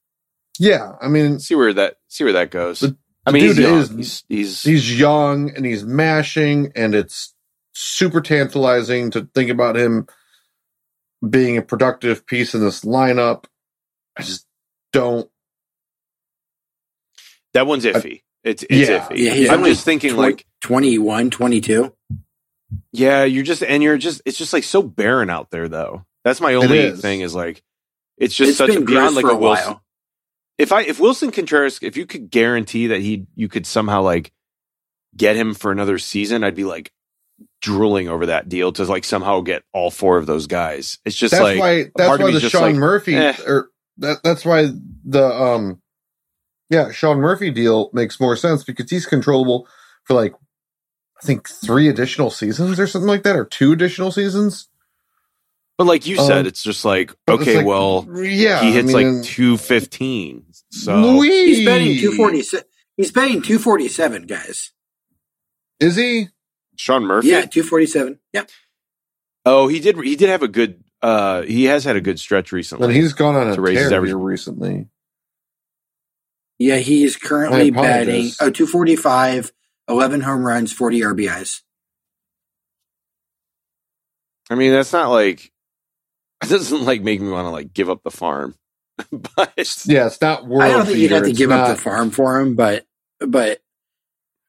Yeah, I mean, See where that see where that goes. The- I mean, he's young. is- he's, he's he's young and he's mashing, and it's super tantalizing to think about him being a productive piece in this lineup. I just don't. That one's iffy. It's it's Yeah. iffy. yeah, he's I'm just thinking tw- like 21, 22. Yeah, you're just and you're just it's just like so barren out there though. That's my only is. thing is like it's just It's such a been beyond like for a a Willson. while. If I if Willson Contreras if you could guarantee that he you could somehow like get him for another season, I'd be like drooling over that deal to like somehow get all four of those guys. It's just that's like why. That's why the Sean like, Murphy eh. or that. That's why the um, yeah, Sean Murphy deal makes more sense because he's controllable for like I think three additional seasons or something like that, or two additional seasons. But like you said, Um, it's just like okay, like, well yeah, he hits I mean, like two fifteen. So Louis. He's betting 247. He's betting 247, guys. Is he? Sean Murphy. Yeah, 247. Yeah. Oh, he did. He did have a good. uh He has had a good stretch recently. And he's gone on a raise tear average- here recently. Yeah, he is currently apologize. betting oh, 245, 11 home runs, 40 RBIs. I mean, that's not like it doesn't like make me want to like give up the farm. but Yeah, it's not world I don't think you'd have to It's give up the farm for him, but but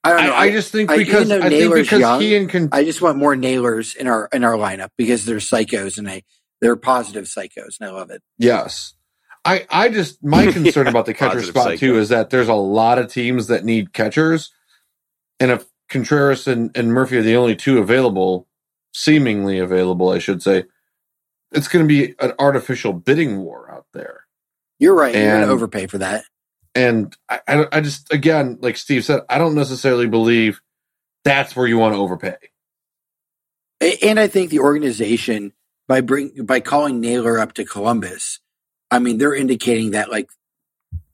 I don't know. I, I just think I- because even though I think Naylor's because young, he and con- I just want more Naylors in our in our lineup because they're psychos and I they're positive psychos and I love it. yes, I I just my concern Yeah, about the catcher spot psycho. too is that there's a lot of teams that need catchers, and if Contreras and, and Murphy are the only two available, seemingly available, I should say, it's going to be an artificial bidding war out there. You're right. You're going to overpay for that. And I, I, I just, again, like Steve said, I don't necessarily believe that's where you want to overpay. And I think the organization by bring by calling Naylor up to Columbus, I mean they're indicating that like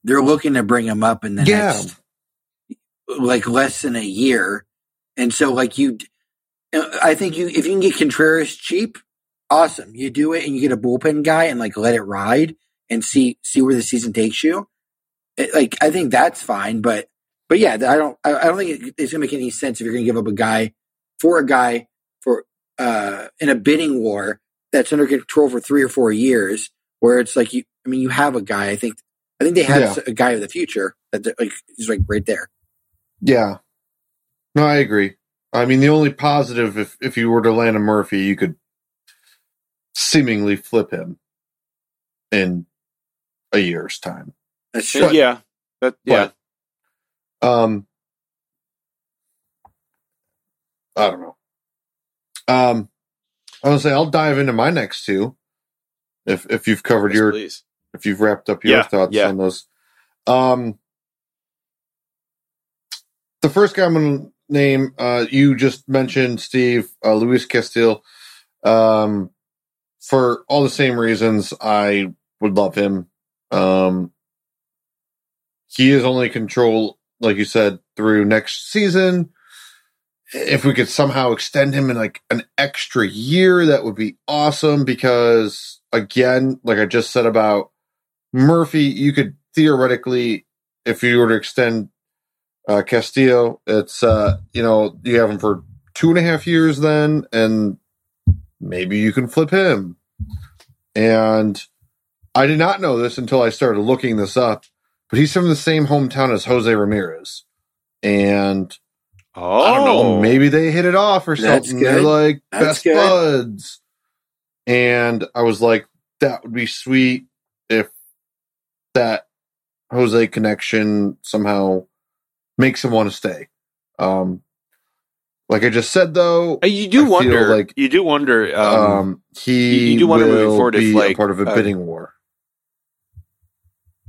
they're looking to bring him up in the Yeah. next like less than a year, and so like you, I think you if you can get Contreras cheap, awesome. You do it and you get a bullpen guy and like let it ride and see see where the season takes you. It- like I think that's fine, but but yeah, I don't I, I don't think it's gonna make any sense if you're gonna give up a guy for a guy for uh in a bidding war that's under control for three or four years, where it's like you. I mean, you have a guy. I think I think they have Yeah. a guy of the future that like is like right there. Yeah. No, I agree. I mean, the only positive, if, if you were to land a Murphy, you could seemingly flip him in a year's time. That's true. yeah, that yeah. Um, I don't know. Um, I was gonna say I'll dive into my next two. If if you've covered Yes, your please. If you've wrapped up your Yeah, thoughts yeah. on those. Um, the first guy I'm going to name, uh, you just mentioned, Steve, uh, Luis Castillo. Um, for all the same reasons, I would love him. Um, he is only control, like you said, through next season. If we could somehow extend him in like an extra year, that would be awesome because, again, like I just said about Murphy, you could theoretically, if you were to extend uh, Castillo, it's uh, you know you have him for two and a half years then, and maybe you can flip him. And I did not know this until I started looking this up, but he's from the same hometown as Jose Ramirez, and Oh, I don't know, maybe they hit it off or something. They're like That's best good. buds. And I was like, that would be sweet if that Jose connection somehow makes him want to stay. Um like I just said though, Uh, You do I wonder, like- you do wonder. Um, um, he you- do wonder moving forward if, like, part of a uh, bidding war.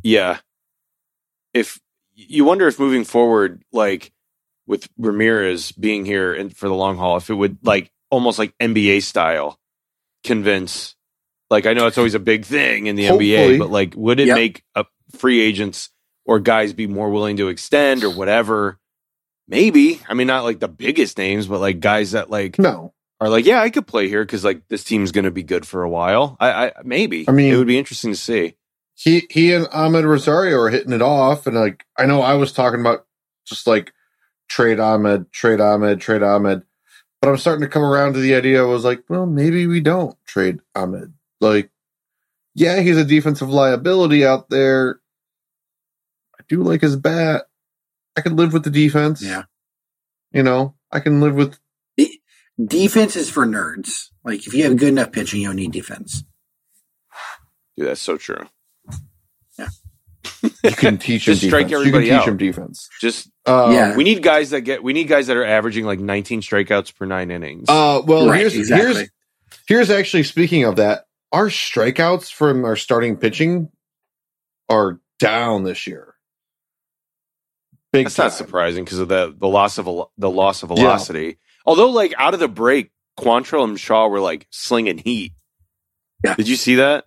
yeah, if you wonder if moving forward, like with Ramirez being here and for the long haul, if it would like almost like NBA style convince. Like I know it's always a big thing in the Hopefully. NBA, but like, would it Yep. make uh, free agents or guys be more willing to extend or whatever? Maybe. I mean, not like the biggest names, but like guys that like No. are like, yeah, I could play here because like this team's going to be good for a while. I, I maybe. I mean- it would be interesting to see. he he and Amed Rosario are hitting it off, and like I know I was talking about just like trade Amed, trade Amed, trade Amed, but I'm starting to come around to the idea. I was like, well, maybe we don't trade Amed. Like, yeah, he's a defensive liability out there. I do like his bat. I can live with the defense. Yeah. you know, I can live with. Defense is for nerds. Like if you have good enough pitching, you don't need defense. Dude, that's so true. Yeah. You can teach him Just strike defense. You can teach out. him defense. Just Um, Yeah. we need guys that get. We need guys that are averaging like 19 strikeouts per nine innings. Uh, well, Right, here's exactly. here's here's actually speaking of that. Our strikeouts from our starting pitching are down this year. Big that's time. not surprising because of the the loss of the loss of velocity. Although, like out of the break, Quantrill and Shaw were like slinging heat. Yeah. Did you see that?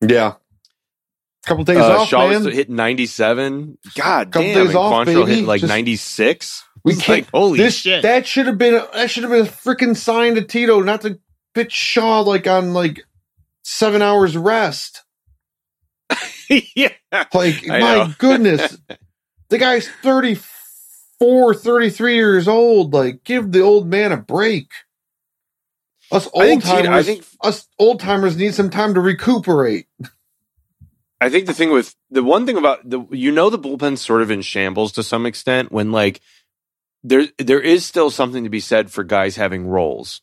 Yeah. A couple days Uh, off, Shaw man. was hitting 97. God Couple damn, days and off, Quantrill baby. hit like Just- 96. we can't. like holy this shit. that should have been that should have been a freaking sign to Tito not to pitch Shaw like on like seven hours rest. yeah. Like I my goodness, the guy's thirty 34, 33 years old. Like, give the old man a break. Us old timers, think- us old timers need some time to recuperate. I think the thing with the one thing about the you know the bullpen's sort of in shambles to some extent when like there there is still something to be said for guys having roles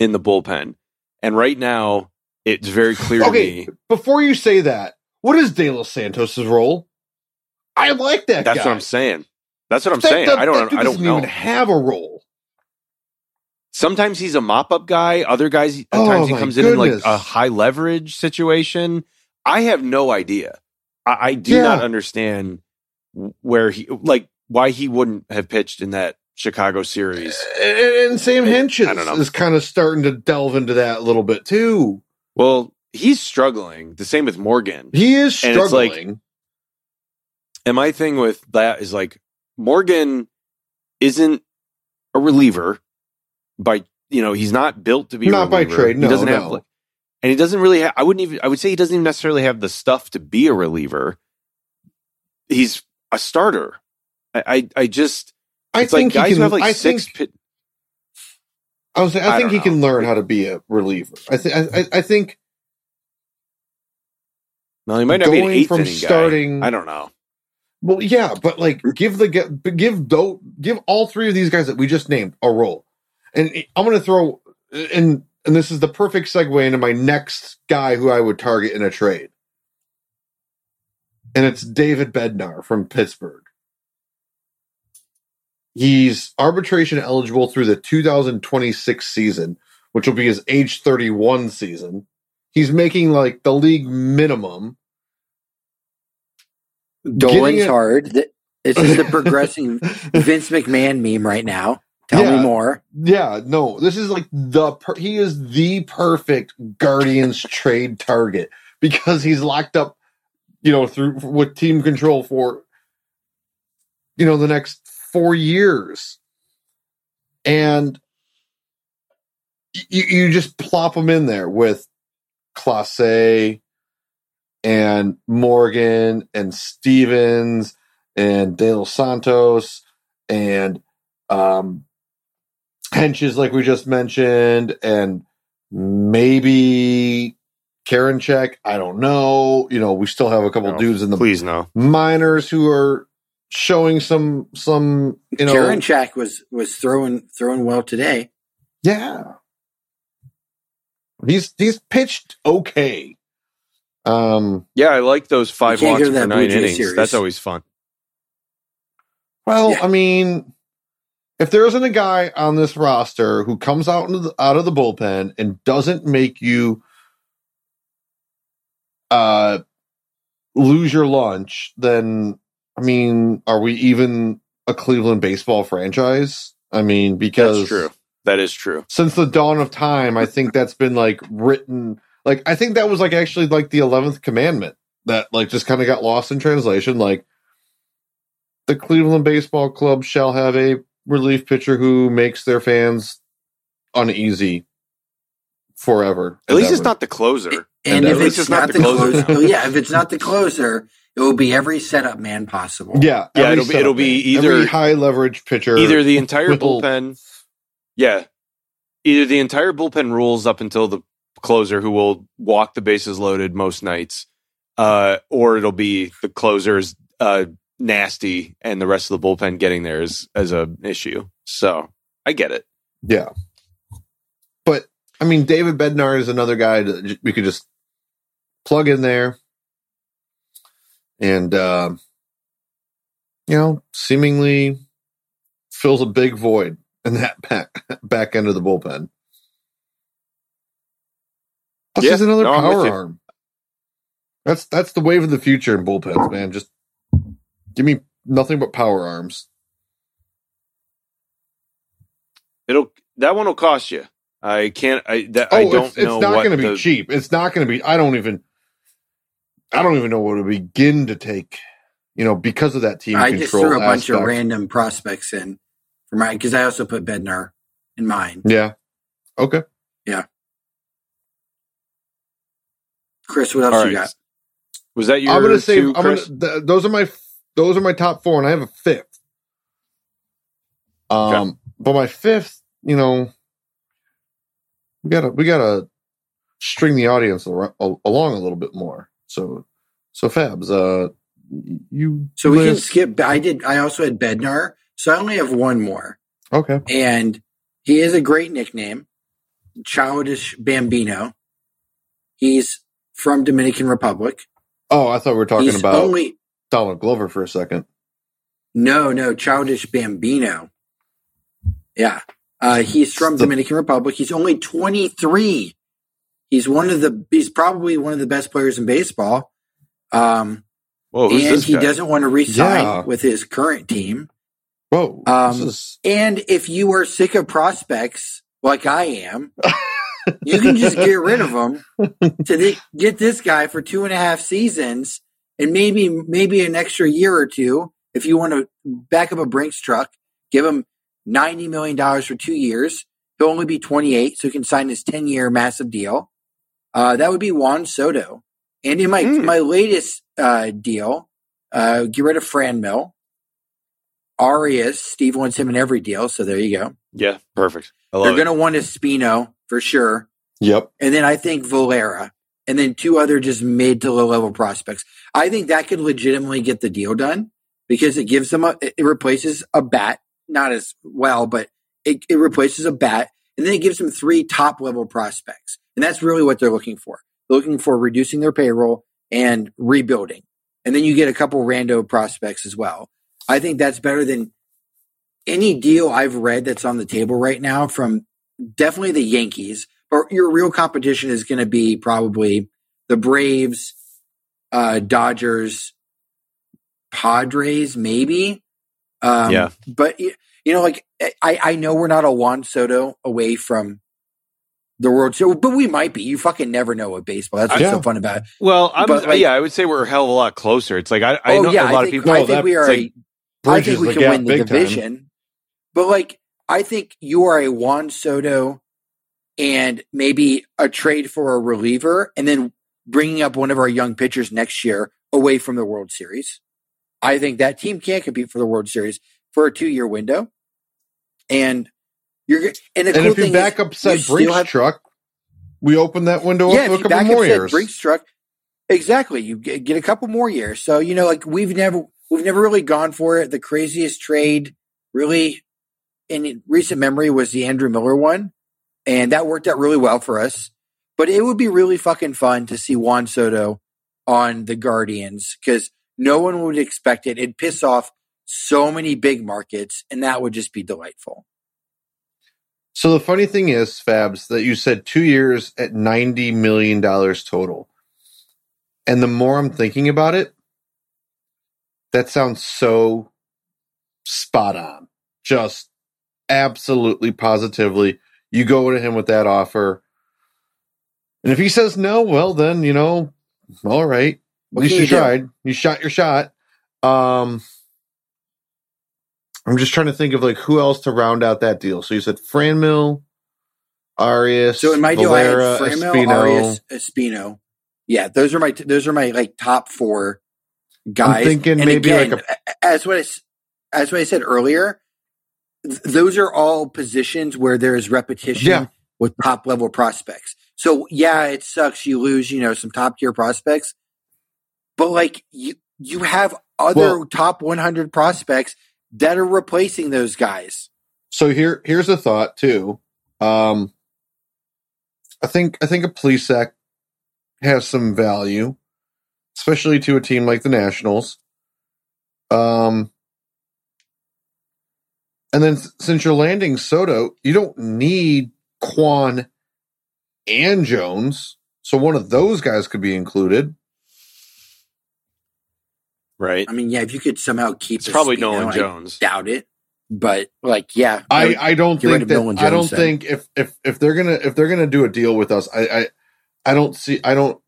in the bullpen. And right now it's very clear to Okay, me. before you say that, what is De Los Santos's role? I like that That's guy. what I'm saying. That's what I'm That- saying. that- I don't I don't know. even have a role. Sometimes he's a mop up guy. Other guys, at Oh, times he comes in in like a high leverage situation. I have no idea. I, I do Yeah. not understand where he, like, why he wouldn't have pitched in that Chicago series. And, and Sam know. is kind of starting to delve into that a little bit too. Well, he's struggling. The same with Morgan. He is And it's like- struggling. And my thing with that is like Morgan isn't a reliever by you know he's not built to be a Not by trade, no, he doesn't have like- and he doesn't really have I wouldn't even I would say he doesn't even necessarily have the stuff to be a reliever. He's a starter. I I, I just I it's like think guys he who have like I six think. pit, I was. I I think he can learn how to be a reliever. I think. I, I, think well, he might not be an going eighth from starting- guy. I don't know. Well, yeah, but like give the give do give all three of these guys that we just named a role, and I'm going to throw and and this is the perfect segue into my next guy who I would target in a trade, and it's David Bednar from Pittsburgh. He's arbitration eligible through the 2026 season, which will be his age 31 season. He's making like the league minimum. Dolan's it- hard. It's just a progressing Vince McMahon meme right now. Tell Yeah. me more. Yeah, no, this is like the per- he is the perfect Guardians trade target because he's locked up, you know, through with team control for you know the next four years, and you you just plop them in there with Clase and Morgan and Stevens and De Los Santos and um Hentges like we just mentioned and maybe Karinchak. I don't know. You know, we still have a couple No, dudes in the Please no. minors who are showing some some you know Karen Check was was throwing throwing well today. yeah. He's he's pitched okay. Um Yeah, I like those five walks for that Blue nine innings. series. That's always fun. Well, Yeah. I mean, if there isn't a guy on this roster who comes out into the, out of the bullpen and doesn't make you uh lose your lunch, then I mean, are we even a Cleveland baseball franchise? I mean, because That's true. That is true. since the dawn of time, I think that's been like written. Like I think that was like actually like the eleventh commandment that like just kind of got lost in translation. Like the Cleveland Baseball Club shall have a relief pitcher who makes their fans uneasy forever. At least it's ever. not the closer. And At if least it's, not, the closer, oh, yeah, if it's not the closer, it will be every setup man possible. Yeah, Yeah, it'll be- it'll be either- every high leverage pitcher. either the entire bullpen yeah either the entire bullpen rules up until the closer who will walk the bases loaded most nights uh or it'll be the closer's uh nasty and the rest of the bullpen getting there is as as a issue so i get it Yeah. But I mean, David Bednar is another guy that we could just plug in there, and uh, you know, seemingly fills a big void in that back back end of the bullpen. Plus, Yeah, he's another no, power arm. That's that's the wave of the future in bullpens, man. Just give me nothing but power arms. it'll that one will cost you i can't i that Oh, i don't it's, it's know not going to be the- cheap. It's not going to be. I don't even. I don't even know where to begin to take. You know, because of that team I control just threw a bunch of random prospects in for mine because I also put Bednar in mine. Yeah. Okay. Yeah. Chris, what else all you right got? was that your I'm going to say. two, I'm gonna, Chris? th- those are my. Those are my top four, and I have a fifth. Um, but my fifth, you know, we gotta we gotta string the audience al- al- along a little bit more. So, so Fabs, uh, you So we can skip. I did. I also had Bednar. So I only have one more, okay. and he is a great nickname, Childish Bambino. He's from Dominican Republic. Oh, I thought we were talking He's about only Donald Glover for a second. no, no, Childish Bambino. Yeah, uh, he's from The- Dominican Republic. He's only twenty three. He's one of the. He's probably one of the best players in baseball. Um, Whoa, who's and this he guy? doesn't want to resign Yeah. with his current team. Whoa, Um, is And if you are sick of prospects like I am, you can just get rid of them to th- get this guy for two and a half seasons and maybe maybe an extra year or two if you want to back up a Brinks truck. Give him ninety million dollars for two years. He'll only be twenty eight, so he can sign his ten year massive deal. Uh, that would be Juan Soto. And in my Hmm. my latest uh, deal, uh, get rid of Franmil. Arias, Steve wants him in every deal, so there you go. Yeah, perfect. I love They're it. going to want a Spino for sure. yep. And then I think Valera. And then two other just mid to low level prospects. I think that could legitimately get the deal done because it gives them a, it replaces a bat, not as well, but it, it replaces a bat. And then it gives them three top level prospects. And that's really what they're looking for. They're looking for reducing their payroll and rebuilding. And then you get a couple rando prospects as well. I think that's better than any deal I've read that's on the table right now from definitely the Yankees. But your real competition is going to be probably the Braves, uh, Dodgers, Padres, maybe. Um, Yeah. But, you know, like, I, I know we're not a Juan Soto away from the World Series, but we might be. You fucking never know with baseball. That's what's Yeah. so fun about it. Well, I'm, But, like- yeah, I would say we're a hell of a lot closer. It's like I, I oh, know yeah. a lot I of think, people. I oh, think that- we are like I think we can win the big time. division. But like, I think you are a Juan Soto and maybe a trade for a reliever and then bringing up one of our young pitchers next year away from the World Series. I think that team can't compete for the World Series for a two year window. And you're, and the And cool if thing backup is said you Brinks have- truck, we open that window yeah, up for a couple back more years. Brinks truck, exactly. You get, get a couple more years. So you know, like we've never we've never really gone for it. The craziest trade, really, in recent memory, was the Andrew Miller one, and that worked out really well for us. But it would be really fucking fun to see Juan Soto on the Guardians because no one would expect it. It'd piss off so many big markets, and that would just be delightful. So the funny thing is, Fabs, that you said two years at ninety million dollars total, and the more I'm thinking about it, that sounds so spot on. Just absolutely, positively, you go to him with that offer, and if he says no, well, then you know, all right, at least you you tried. You shot your shot. Um, I'm just trying to think of like who else to round out that deal. So you said Franmil, Arias, So in my deal, Valera, I had Franmil, Espino. Arias, Espino. Yeah, those are my those are my like top four guys. thinking And maybe again, like as what I as what I said earlier. th- Those are all positions where there is repetition Yeah. with top level prospects. So yeah, it sucks you lose, you know, some top tier prospects, but like you you have other Well- top 100 prospects that are replacing those guys. So here, here's a thought too. Um, I think I think a Plesac has some value, especially to a team like the Nationals. Um, and then since you're landing Soto, you don't need Kwan and Jones, so one of those guys could be included. Right. I mean, yeah, if you could somehow keep It's probably Espino, Nolan I Jones. doubt it, but like, yeah, I I, would- I don't get rid think of that Nolan I don't Jones then. think if if if they're gonna if they're gonna do a deal with us, I I, I don't see I don't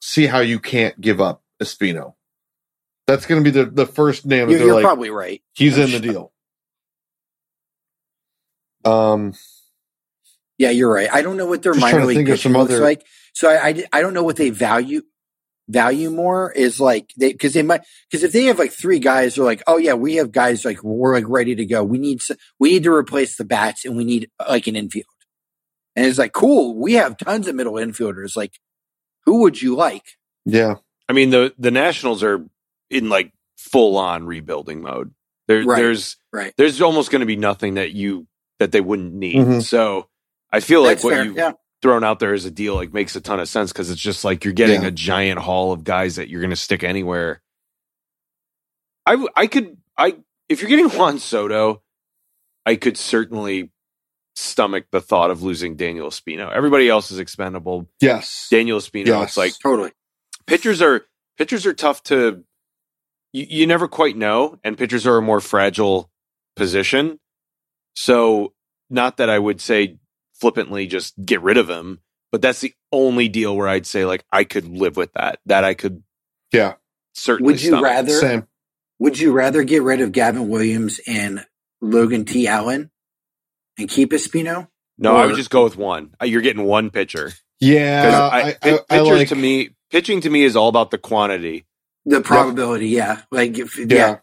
see how you can't give up Espino. That's gonna be the the first name that you're, you're like probably right. he's I'm in the deal. Um, Yeah, you're right. I don't know what their Just trying minor to league think of pitching some looks other- like, so I, I I don't know what they value. Value more is like they because they might because if they have like three guys, they're like, oh yeah, we have guys like we're like ready to go. We need s- we need to replace the bats and we need like an infield. And it's like cool. We have tons of middle infielders. Like, who would you like? Yeah. I mean the the Nationals are in like full on rebuilding mode. There, Right. There's Right. there's almost going to be nothing that you that they wouldn't need. Mhm. So I feel like what fair. you've Yeah. Thrown out there as a deal like makes a ton of sense because it's just like you're getting Yeah. a giant haul of guys that you're going to stick anywhere. I I could I if you're getting Juan Soto, I could certainly stomach the thought of losing Daniel Espino. Everybody else is expendable. Yes. Daniel Espino, Yes. it's like Totally. pitchers are pitchers are tough to you, you never quite know and pitchers are a more fragile position so not that i would say flippantly just get rid of him but that's the only deal where i'd say like i could live with that that i could Yeah. certainly Would you stomach. rather? Same. Would you rather get rid of Gavin Williams and Logan T. Allen and keep Espino? no i would just go with one Uh, you're getting one pitcher. Yeah. I, I, I, pi- I pitchers like, to me pitching to me is all about the quantity The probability, yeah. Like, if, yeah. yeah.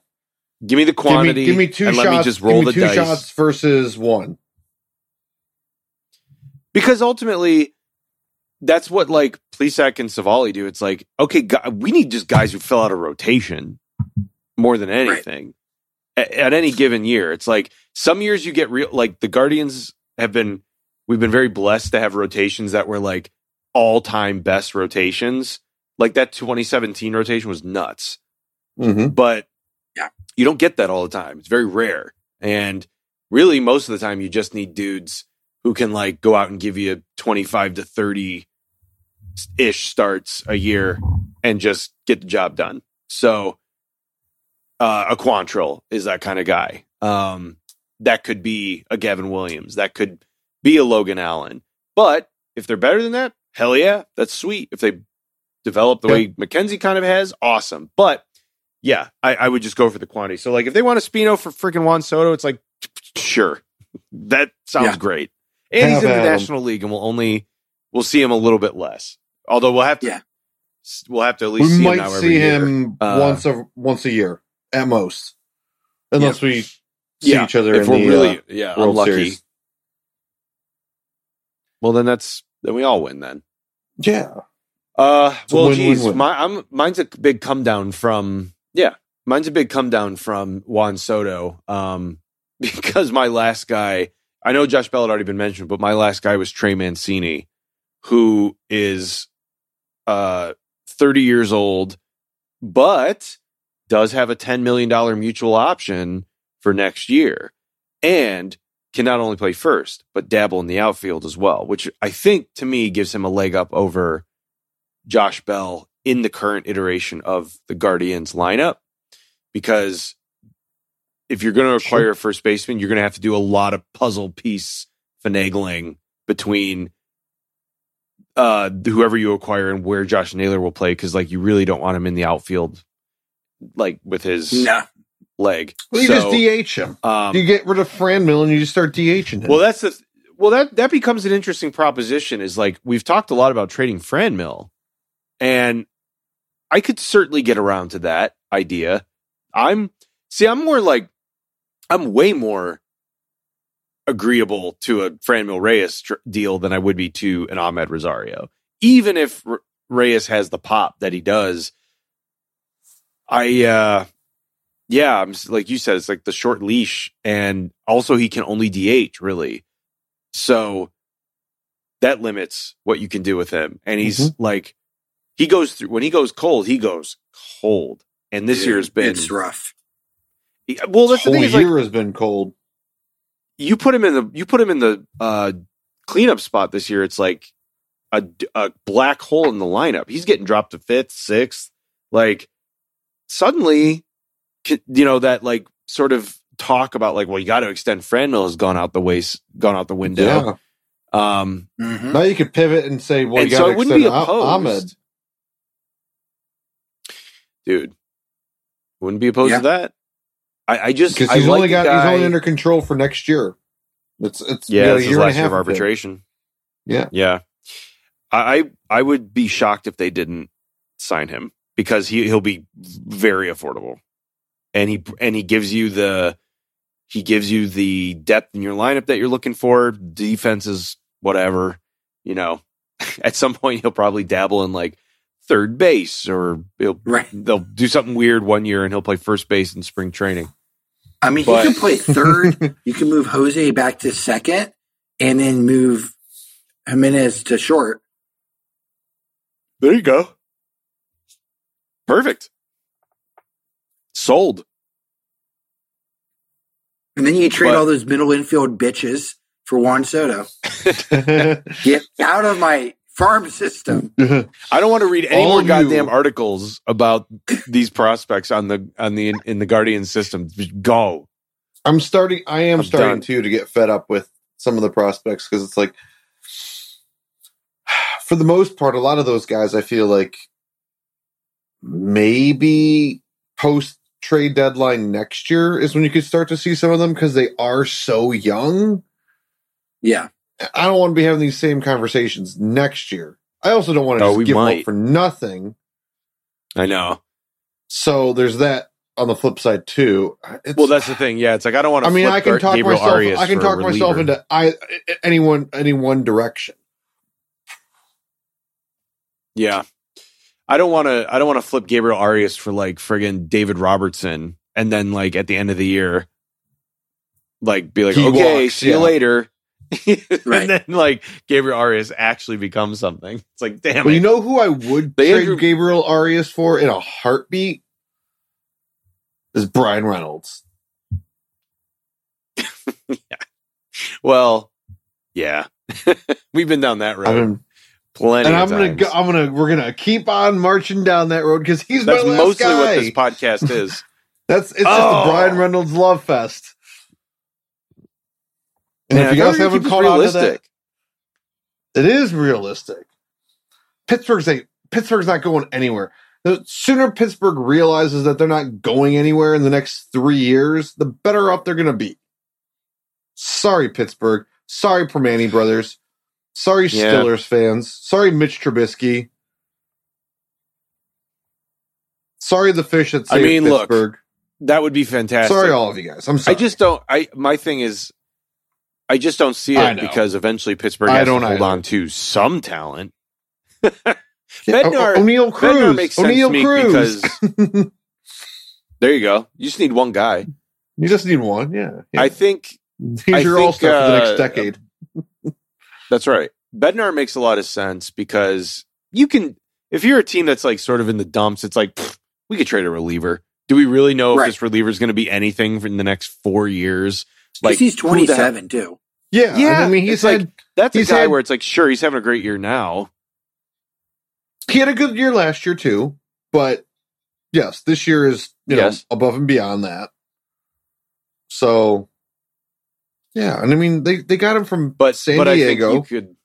give me the Give me, quantity give me two and shots. let me just roll give the two dice shots versus one. Because ultimately that's what like Plesac and Civale do. It's like, okay, gu- we need just guys who fill out a rotation more than anything at, at any given year. It's like some years you get real, like the Guardians have been, we've been very blessed to have rotations that were like all time best rotations. Like that 2017 rotation was nuts Mm-hmm. but Yeah. you don't get that all the time. It's very rare. And really, most of the time, you just need dudes who can like go out and give you 25 to 30 ish starts a year and just get the job done. So, uh, a Quantrill is that kind of guy. Um, that could be a Gavin Williams. That could be a Logan Allen. But if they're better than that, hell yeah, that's sweet. If they develop the Yeah. way McKenzie kind of has, awesome. But yeah, I, I would just go for the quantity. So like if they want a Spino for freaking Juan Soto, it's like sure. That sounds Yeah. great. And he's in the at 'em. National League and we'll only we'll see him a little bit less. Although we'll have to Yeah. we'll have to at least We see him might now every see year. him Uh, once a once a year at most, unless we see Yeah, each other if in we're the really uh, yeah, World unlucky. Series. Well then that's then we all win then. yeah. Uh, It's well, win, win, geez, win. my, I'm mine's a big come down from yeah, mine's a big come down from Juan Soto. Um, because my last guy, I know Josh Bell had already been mentioned, but my last guy was Trey Mancini, who is uh 30 years old, but does have a 10 million dollar mutual option for next year, and can not only play first but dabble in the outfield as well, which I think to me gives him a leg up over Josh Bell in the current iteration of the Guardians lineup because if you're going to acquire Sure. a first baseman, you're going to have to do a lot of puzzle piece finagling between uh, whoever you acquire and where Josh Naylor will play because like you really don't want him in the outfield like with his No. leg. Well, you So, just DH him. um, you get rid of Franmil and you just start DHing him. well, that's the well that that becomes an interesting proposition. Is like we've talked a lot about trading Franmil, and I could certainly get around to that idea. I'm see, I'm more like I'm way more agreeable to a Franmil Reyes tr- deal than I would be to an Amed Rosario, even if R- Reyes has the pop that he does. I uh yeah, I'm s- like you said, it's like the short leash, and also he can only DH really, so that limits what you can do with him. And he's like, he goes through when he goes cold, he goes cold. And this Dude, year's been It's rough. Well. That's the whole thing is like year has been cold. you put him in the you put him in the uh, cleanup spot this year. It's like a, a black hole in the lineup. He's getting dropped to fifth, sixth. Like suddenly, you know that like sort of talk about like, well, you got to extend Franmil has gone out the waste, gone out the window. Yeah. Um, Mhm. Now you could pivot and say, well, and you so got it to wouldn't be opposed, Amed. dude. Wouldn't be opposed Yeah. to that. I, I just because he's like only the got guy- he's only under control for next year. It's it's Yeah, got this a is year and a last year half of of it. arbitration. Yeah. Yeah. I I I would be shocked if they didn't sign him because he he'll be very affordable, and he and he gives you the he gives you the depth in your lineup that you're looking for. Defense is whatever, you know. At some point, he'll probably dabble in like third base, or he'll Right. they'll do something weird one year, and he'll play first base in spring training. I mean, But- you can play third. you can move Jose back to second, and then move Giménez to short. There you go. Perfect. Sold. And then you trade But- all those middle infield bitches for Juan Soto. Get out of my farm system. Mm-hmm. I don't want to read any All more of you- goddamn articles about these prospects on the on the in the Guardian system. Just go. I'm starting. I am I'm starting done. too to get fed up with some of the prospects because it's like, for the most part, a lot of those guys, I feel like maybe post trade deadline next year is when you could start to see some of them because they are so young. Yeah. I don't want to be having these same conversations next year. I also don't want to Oh, just give might. up for nothing. I know. So there's that on the flip side too. It's, Well, that's the thing. Yeah, it's like I don't want to. I mean, flip I can talk Gabriel myself. Arias I can talk myself into I any one any one direction. Yeah, I don't want to. I don't want to flip Gabriel Arias for like friggin' David Robertson, and then like at the end of the year, like be like, He okay, walks, see you later. Right. and then like Gabriel Arias actually becomes something. It's like, damn Well, it. you know who I would The trade Andrew- Gabriel Arias for in a heartbeat is Bryan Reynolds. Yeah. Well, yeah, we've been down that road I mean- Plenty and I'm gonna go, I'm gonna we're gonna keep on marching down that road because he's That's my last mostly guy. what this podcast is. That's it's just Oh. the Bryan Reynolds love fest. And Man, if you guys thought we were haven't caught on to that. It is realistic. Pittsburgh's a Pittsburgh's not going anywhere. The sooner Pittsburgh realizes that they're not going anywhere in the next three years, the better off they're going to be. Sorry, Pittsburgh. Sorry, Primanti brothers. Sorry, Yeah. Stillers fans. Sorry, Mitch Trubisky. Sorry, the fish that I mean, look, That would be fantastic. Sorry, all of you guys. I'm sorry. I just don't. I my thing is, I just don't see it because eventually Pittsburgh I has to don't hold either. on to some talent. Bednar- O- Oneil Cruz. Bednar makes sense Oneil to me Cruz. because there you go. You just need one guy. you just need one. Yeah. yeah. I think He's I your all star for the uh, next decade. that's right. Bednar makes a lot of sense because you can, if you're a team that's like sort of in the dumps, it's like pfft, we could trade a reliever. Do we really know Right. if this reliever is going to be anything in the next four years? Like, Like he's who the heck- 27 too. Yeah. Yeah, I mean, he's it's like- had That's a guy had- where it's like, sure, he's having a great year now. he had a good year last year too, but yes, this year is you Yes. know above and beyond that. So yeah, and I mean they they got him from But San but I think Diego, you could.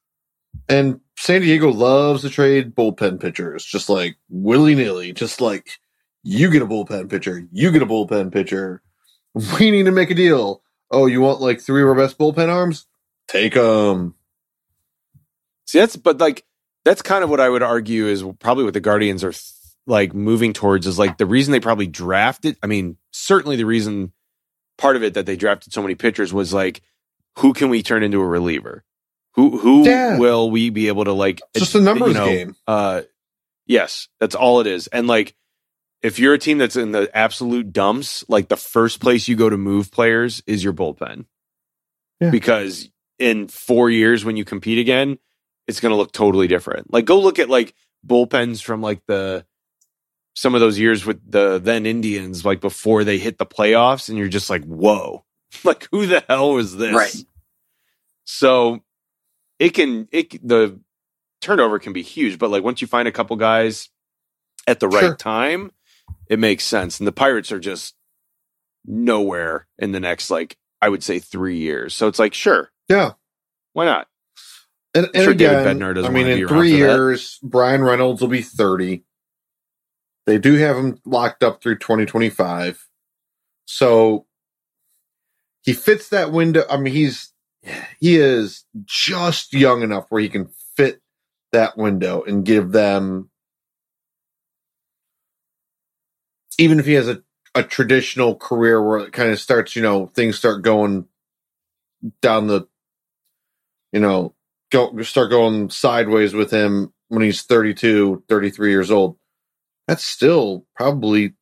and San Diego loves to trade bullpen pitchers, just like willy nilly, just like you get a bullpen pitcher, you get a bullpen pitcher. We need to make a deal. Oh, you want like three of our best bullpen arms? Take them. See, that's but like that's kind of what I would argue is probably what the Guardians are th- like moving towards is like the reason they probably drafted. I mean, certainly the reason part of it that they drafted so many pitchers was like, who can we turn into a reliever? Who who Yeah. will we be able to like? It's just a numbers you know, game. Uh, yes, that's all it is. And like, if you're a team that's in the absolute dumps, like the first place you go to move players is your bullpen, Yeah. because in four years when you compete again, it's going to look totally different. Like, go look at like bullpens from like the some of those years with the then Indians, like before they hit the playoffs, and you're just like, whoa, like who the hell was this? Right. So it can it the turnover can be huge, but like once you find a couple guys at the right Sure. time, it makes sense. And the Pirates are just nowhere in the next like I would say three years. So it's like sure, Yeah. why not? And, and sure again, I mean, in three for that. years, Bryan Reynolds will be 30. They do have him locked up through 2025. So he fits that window. I mean, he's, he is just young enough where he can fit that window and give them even if he has a, a traditional career where it kind of starts, you know, things start going down the, you know, go start going sideways with him when he's 32, 33 years old. That's still probably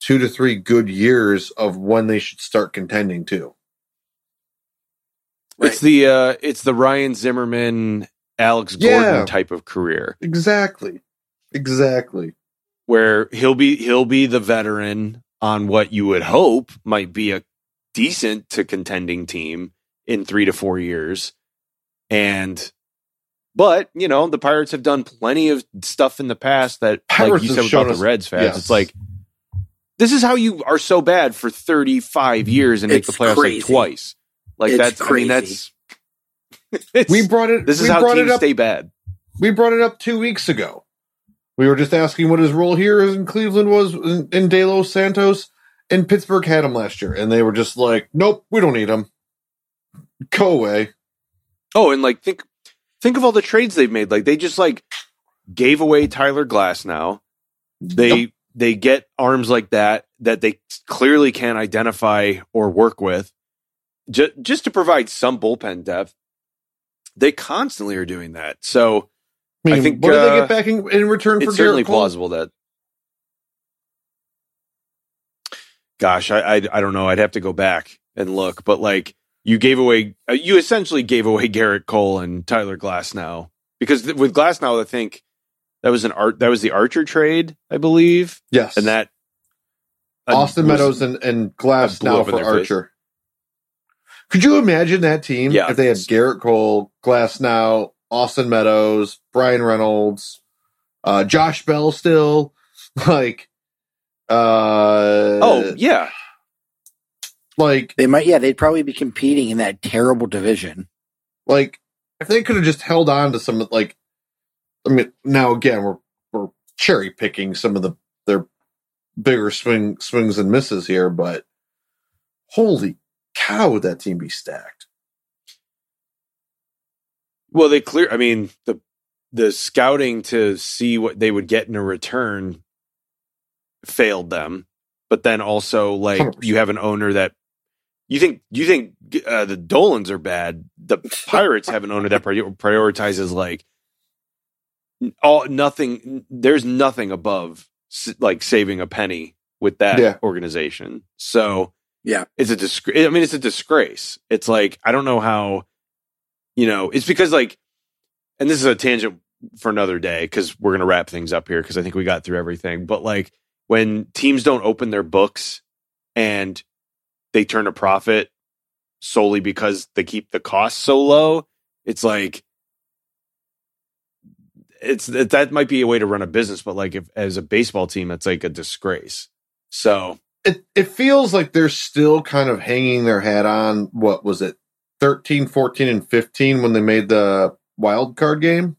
two to three good years of when they should start contending too. It's the uh it's the Ryan Zimmerman, Alex Gordon Yeah. type of career Exactly. Exactly. Where he'll be he'll be the veteran on what you would hope might be a decent to contending team in 3 to 4 years. And but, you know, the Pirates have done plenty of stuff in the past that like you said about us- the Reds fans. yes. It's like this is how you are so bad for 35 years and make the playoffs crazy. like twice. Like It's that's I mean that's it's, We brought it this is how teams it up stay bad. we brought it up two weeks ago. We were just asking what his role here is in Cleveland was in, in De Los Santos, and Pittsburgh had him last year, and they were just like, "Nope, we don't need him. Go away." Oh, and like think think of all the trades they've made. Like they just like gave away Tyler Glasnow. They Yep. they get arms like that that they clearly can't identify or work with. Just just to provide some bullpen depth. They constantly are doing that. So I, mean, I think, what do they uh, get back in, in return for it's certainly Cole? plausible that gosh I, I i don't know i'd have to go back and look but like you gave away uh, you essentially gave away gerrit cole and tyler glasnow because th- with glasnow i think that was an art that was the archer trade i believe Yes, and that uh, Austin Meadows and, and Glasnow for their face. Archer. Could you imagine that team Yeah. if they had Gerrit Cole, Glasnow, Austin Meadows, Bryan Reynolds, uh, Josh Bell still, like, uh, oh yeah like They might, yeah, they'd probably be competing in that terrible division. like if they could have just held on to some like I mean now again we're we're cherry picking some of the their bigger swing swings and misses here, but holy cow would that team be stacked. Well they clear i mean the the scouting to see what they would get in a return failed them but then also like 100%. you have an owner that you think you think uh, the Dolans are bad. The Pirates have an owner that prior- prioritizes like all nothing. There's nothing above like saving a penny with that Yeah. organization. So Yeah. it's a disgrace. I mean, it's a disgrace. It's like I don't know how. You know, it's because like, and this is a tangent for another day because we're gonna wrap things up here because I think we got through everything. But like when teams don't open their books and they turn a profit solely because they keep the costs so low, it's like it's that might be a way to run a business, but like if as a baseball team, it's like a disgrace. So It it feels like they're still kind of hanging their hat on what was it 13, 14 and 15 when they made the wild card game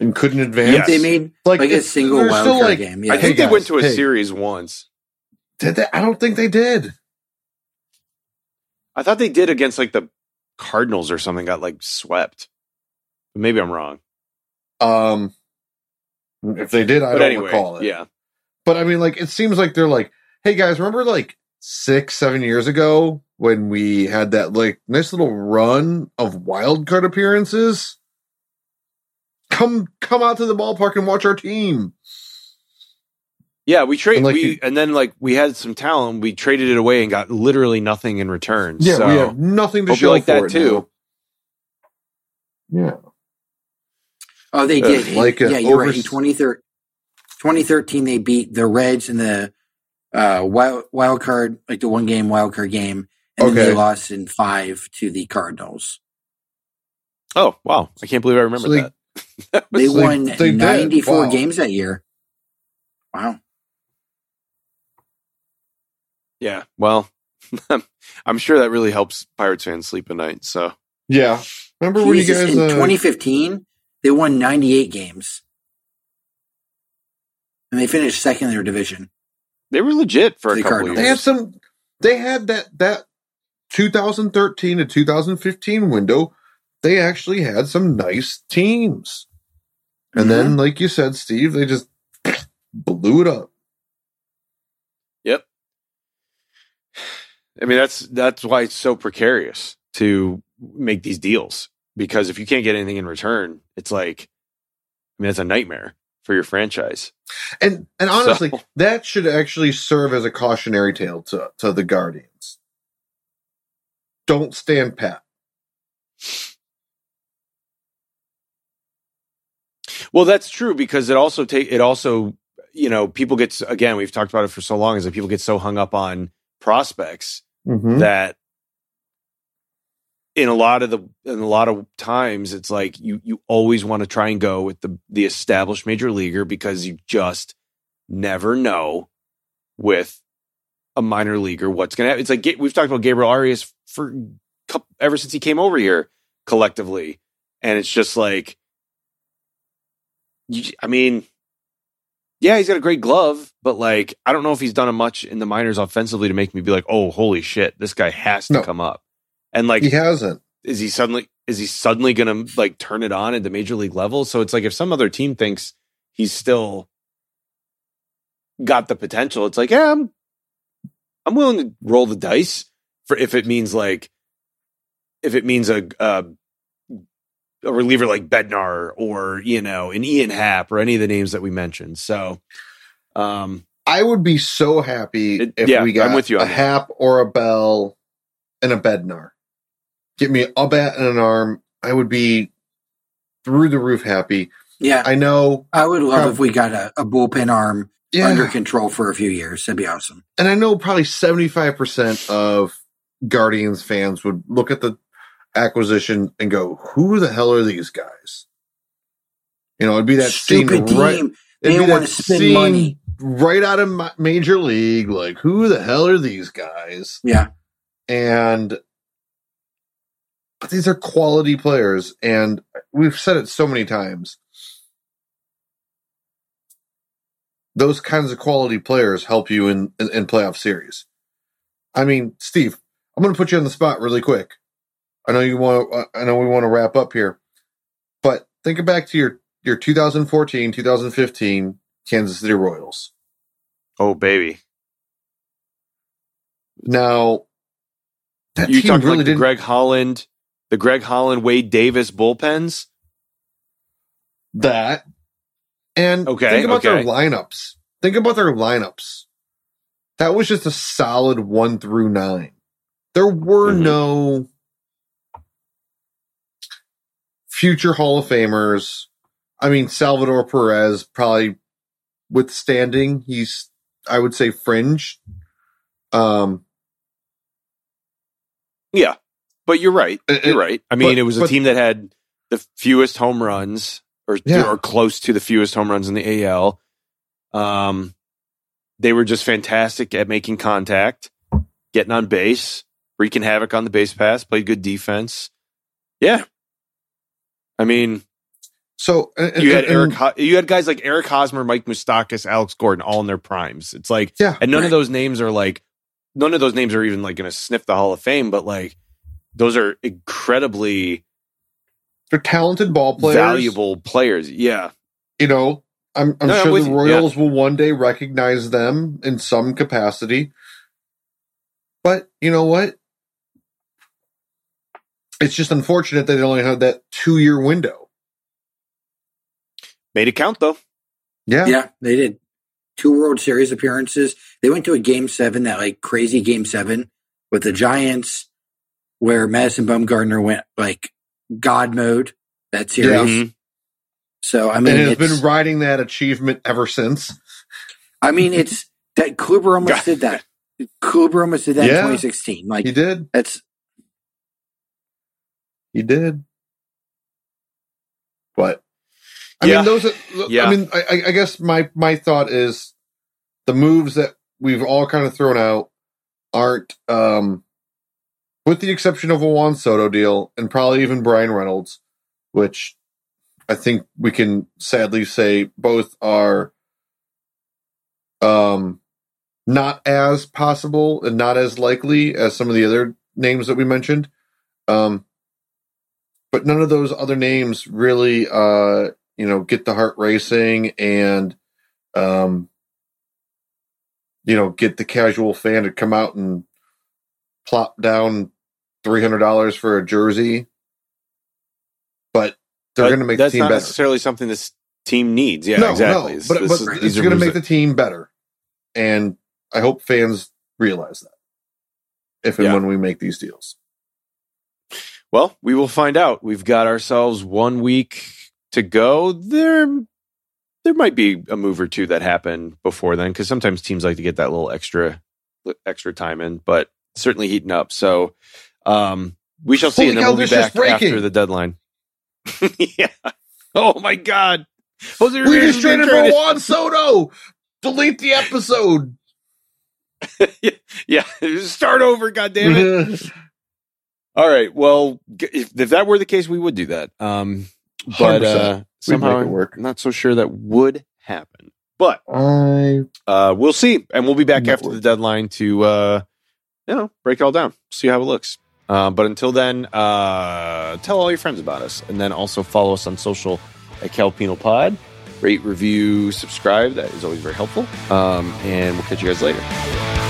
and couldn't advance. Yes. They made like, like a single wild card like- game. I think Hey, they went to a hey. series once. Did they? I don't think they did. I thought they did against like the Cardinals or something. Got like swept. Maybe I'm wrong. Um, if they did, I but don't anyway, recall it. yeah. But I mean, like, it seems like they're like, hey guys, remember like six, seven years ago when we had that like nice little run of wild card appearances? Come, come out to the ballpark and watch our team. Yeah, we trade And, like, we and then like we had some talent, we traded it away and got literally nothing in return. Yeah, so, we have nothing to you show like for that it too. now. Yeah. Oh, they Uh, did. like, uh, yeah, you're over- right. In 2013, 2013, they beat the Reds in the uh, wild, wild card, like the one game wild card game, and then Okay. they lost in five to the Cardinals. Oh wow, I can't believe I remember So they- that. That They was- won they did. 94 Wow. games that year. Wow. yeah, well, I'm sure that really helps Pirates fans sleep at night. So Yeah. Remember when you guys, in uh, 2015, they won 98 games. And they finished second in their division. they were legit for a The couple Cardinals. they had some, they had that, that 2013 to 2015 window, they actually had some nice teams. And mm-hmm. then, like you said, Steve, they just blew it up. Yep. I mean, that's that's why it's so precarious to make these deals because if you can't get anything in return, it's like, I mean, it's a nightmare for your franchise. And and honestly, so. that should actually serve as a cautionary tale to to the Guardians don't stand pat. Well, that's true because it also take it also you know people get again we've talked about it for so long is that people get so hung up on prospects Mm-hmm. that in a lot of the in a lot of times it's like you you always want to try and go with the the established major leaguer because you just never know with a minor leaguer what's going to happen. It's like we've talked about Gabriel Arias for ever since he came over here collectively, and it's just like, you, I mean, yeah, he's got a great glove, but like, I don't know if he's done much in the minors offensively to make me be like, oh, holy shit, this guy has to No. come up. And like, he hasn't. is he suddenly is he suddenly going to like turn it on at the major league level? So it's like if some other team thinks he's still got the potential, it's like, yeah, I'm I'm willing to roll the dice for if it means like if it means a a, a reliever like Bednar or you know an Ian Happ or any of the names that we mentioned. So, um, I would be so happy It- if yeah, we got I'm with you a that. Happ or a Bell and a Bednar. Give me a bat and an arm. I would be through the roof happy. Yeah, I know. I would love Prob- if we got a, a bullpen arm Yeah. under control for a few years. That'd be awesome. and I know probably 75% of Guardians fans would look at the acquisition and go, who the hell are these guys? You know, it'd be that Stupid scene right, team. it'd They be want that to spend scene money. right out of ma- major league. Like, who the hell are these guys? Yeah. And but these are quality players, and we've said it so many times. Those kinds of quality players help you in, in, in playoff series. I mean, Steve, I'm going to put you on the spot really quick. I know you want. to I know we want to wrap up here, but think back to your your 2014, 2015 Kansas City Royals. oh baby, Now, that you team talking really like the. Greg Holland, the Greg Holland, Wade Davis bullpens. that. And Okay, think about okay. their lineups. Think about their lineups. That was just a solid one through nine. There were Mhm. no future Hall of Famers. I mean, Salvador Perez probably withstanding. He's, I would say, fringe. Um, Yeah, but you're right. Uh, You're uh, right. I mean, but- it was a but- team that had the fewest home runs, or Yeah. or close to the fewest home runs in the AL. Um, they were just fantastic at making contact, getting on base, wreaking havoc on the base pass, played good defense. Yeah, I mean, so and- you had and- Eric, Ho- you had guys like Eric Hosmer, Mike Moustakas, Alex Gordon, all in their primes. It's like, yeah, and none of those names are like, none of those names are even like going to sniff the Hall of Fame, but like, those are incredibly they're talented ball players. valuable players. Yeah. you know, I'm, I'm No, I'm sure with the you, Royals will one day recognize them in some capacity. But you know what? It's just unfortunate that they only had that two year window. Made it count though. Yeah. Yeah, they did. Two World Series appearances. They went to a game seven, that like crazy game seven with the Giants, where Madison Bumgarner went like God mode that series. Yeah. So I mean, and it's it's, been riding that achievement ever since. I mean, it's that Kluber almost God. did that. Kluber almost did that Yeah. in 2016. Like He did. that's He did. But I Yeah. mean, those. Are, Yeah. I mean, I, I- I guess my my thought is the moves that we've all kind of thrown out aren't, um, with the exception of a Juan Soto deal and probably even Bryan Reynolds, which I think we can sadly say both are, um, not as possible and not as likely as some of the other names that we mentioned. Um, but none of those other names really uh you know get the heart racing and um you know get the casual fan to come out and plop down three hundred dollars for a jersey, but they're going to make the that's team not better. necessarally something this team needs. Yeah, no, exactly. no, This- but, this but is- it's going to make the team better, and I hope fans realize that if and Yeah. when we make these deals. Well, we will find out. We've got ourselves one week to go. There, there might be a move or two that happen before then, because sometimes teams like to get that little extra, extra time in. But certainly heating up. So, um, we shall see, Holy and then cow, we'll be back after the deadline. yeah. Oh my God. Jose We Ramirez just traded for Juan Soto. Delete the episode. Yeah, yeah. start over. God damn it. All right. Well, if, if that were the case, we would do that. Um, but uh, somehow it work. I'm not so sure that would happen. But I uh, we'll see, and we'll be back after would. the deadline to uh, you know break it all down, see how it looks. Uh, but until then, uh, tell all your friends about us, and then also follow us on social at Calpenal Pod. Rate, review, subscribe. That is always very helpful. Um, and we'll catch you guys later.